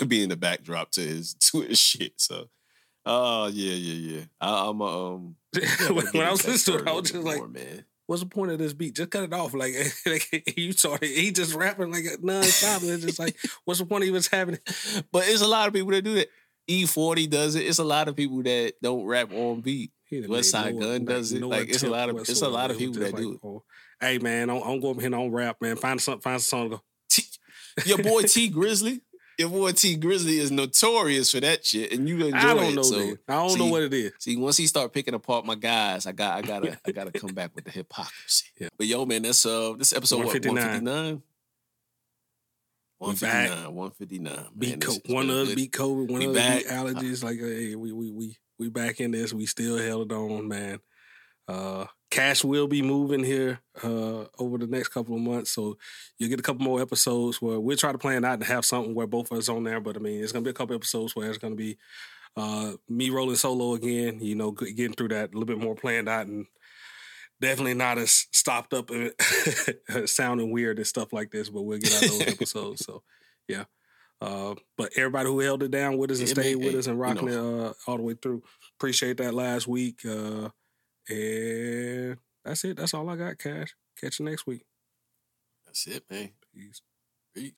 (laughs) being the backdrop to his (laughs) to his shit. So, oh yeah, yeah, yeah. I, I'm a, um. (laughs) when, when I was listening to it, I was just like, more, man. "What's the point of this beat? Just cut it off." Like, like you saw it, he just rapping like nonstop. It's just like, what's the point of even having it? But it's a lot of people that do that. E40 does it. It's a lot of people that don't rap on beat. He done West made Side Gun does it. Like, it's a lot of- it's a lot of whatsoever. It was people that do it. Hey man, I'm, I'm going here on rap, man. Find some, find. To go. Your boy T Grizzly. Your boy T Grizzly is notorious for that shit, and you enjoy I don't it. know. so, that. I don't know what it is. See, once he start picking apart my guys, I got, I gotta, (laughs) I gotta come back with the hypocrisy. Yeah. But yo, man, that's uh, this episode 159. 159? We 159, 159. Man, Beat co- one of us beat COVID, one We of us beat allergies. Like, hey, we we we we back in this. We still held on, man. Uh, Cash will be moving here uh, over the next couple of months, so you'll get a couple more episodes where we'll try to plan out and have something where both of us on there. But I mean, it's gonna be a couple episodes where it's gonna be uh, me rolling solo again. You know, getting through that a little bit more planned out and definitely not as stopped up and (laughs) sounding weird and stuff like this. But we'll get out those episodes. So yeah. Uh, but everybody who held it down with us and stayed with us and rocking it uh, all the way through. Appreciate that last week. Uh, and that's it. That's all I got, Cash. Catch you next week. That's it, man. Peace. Peace.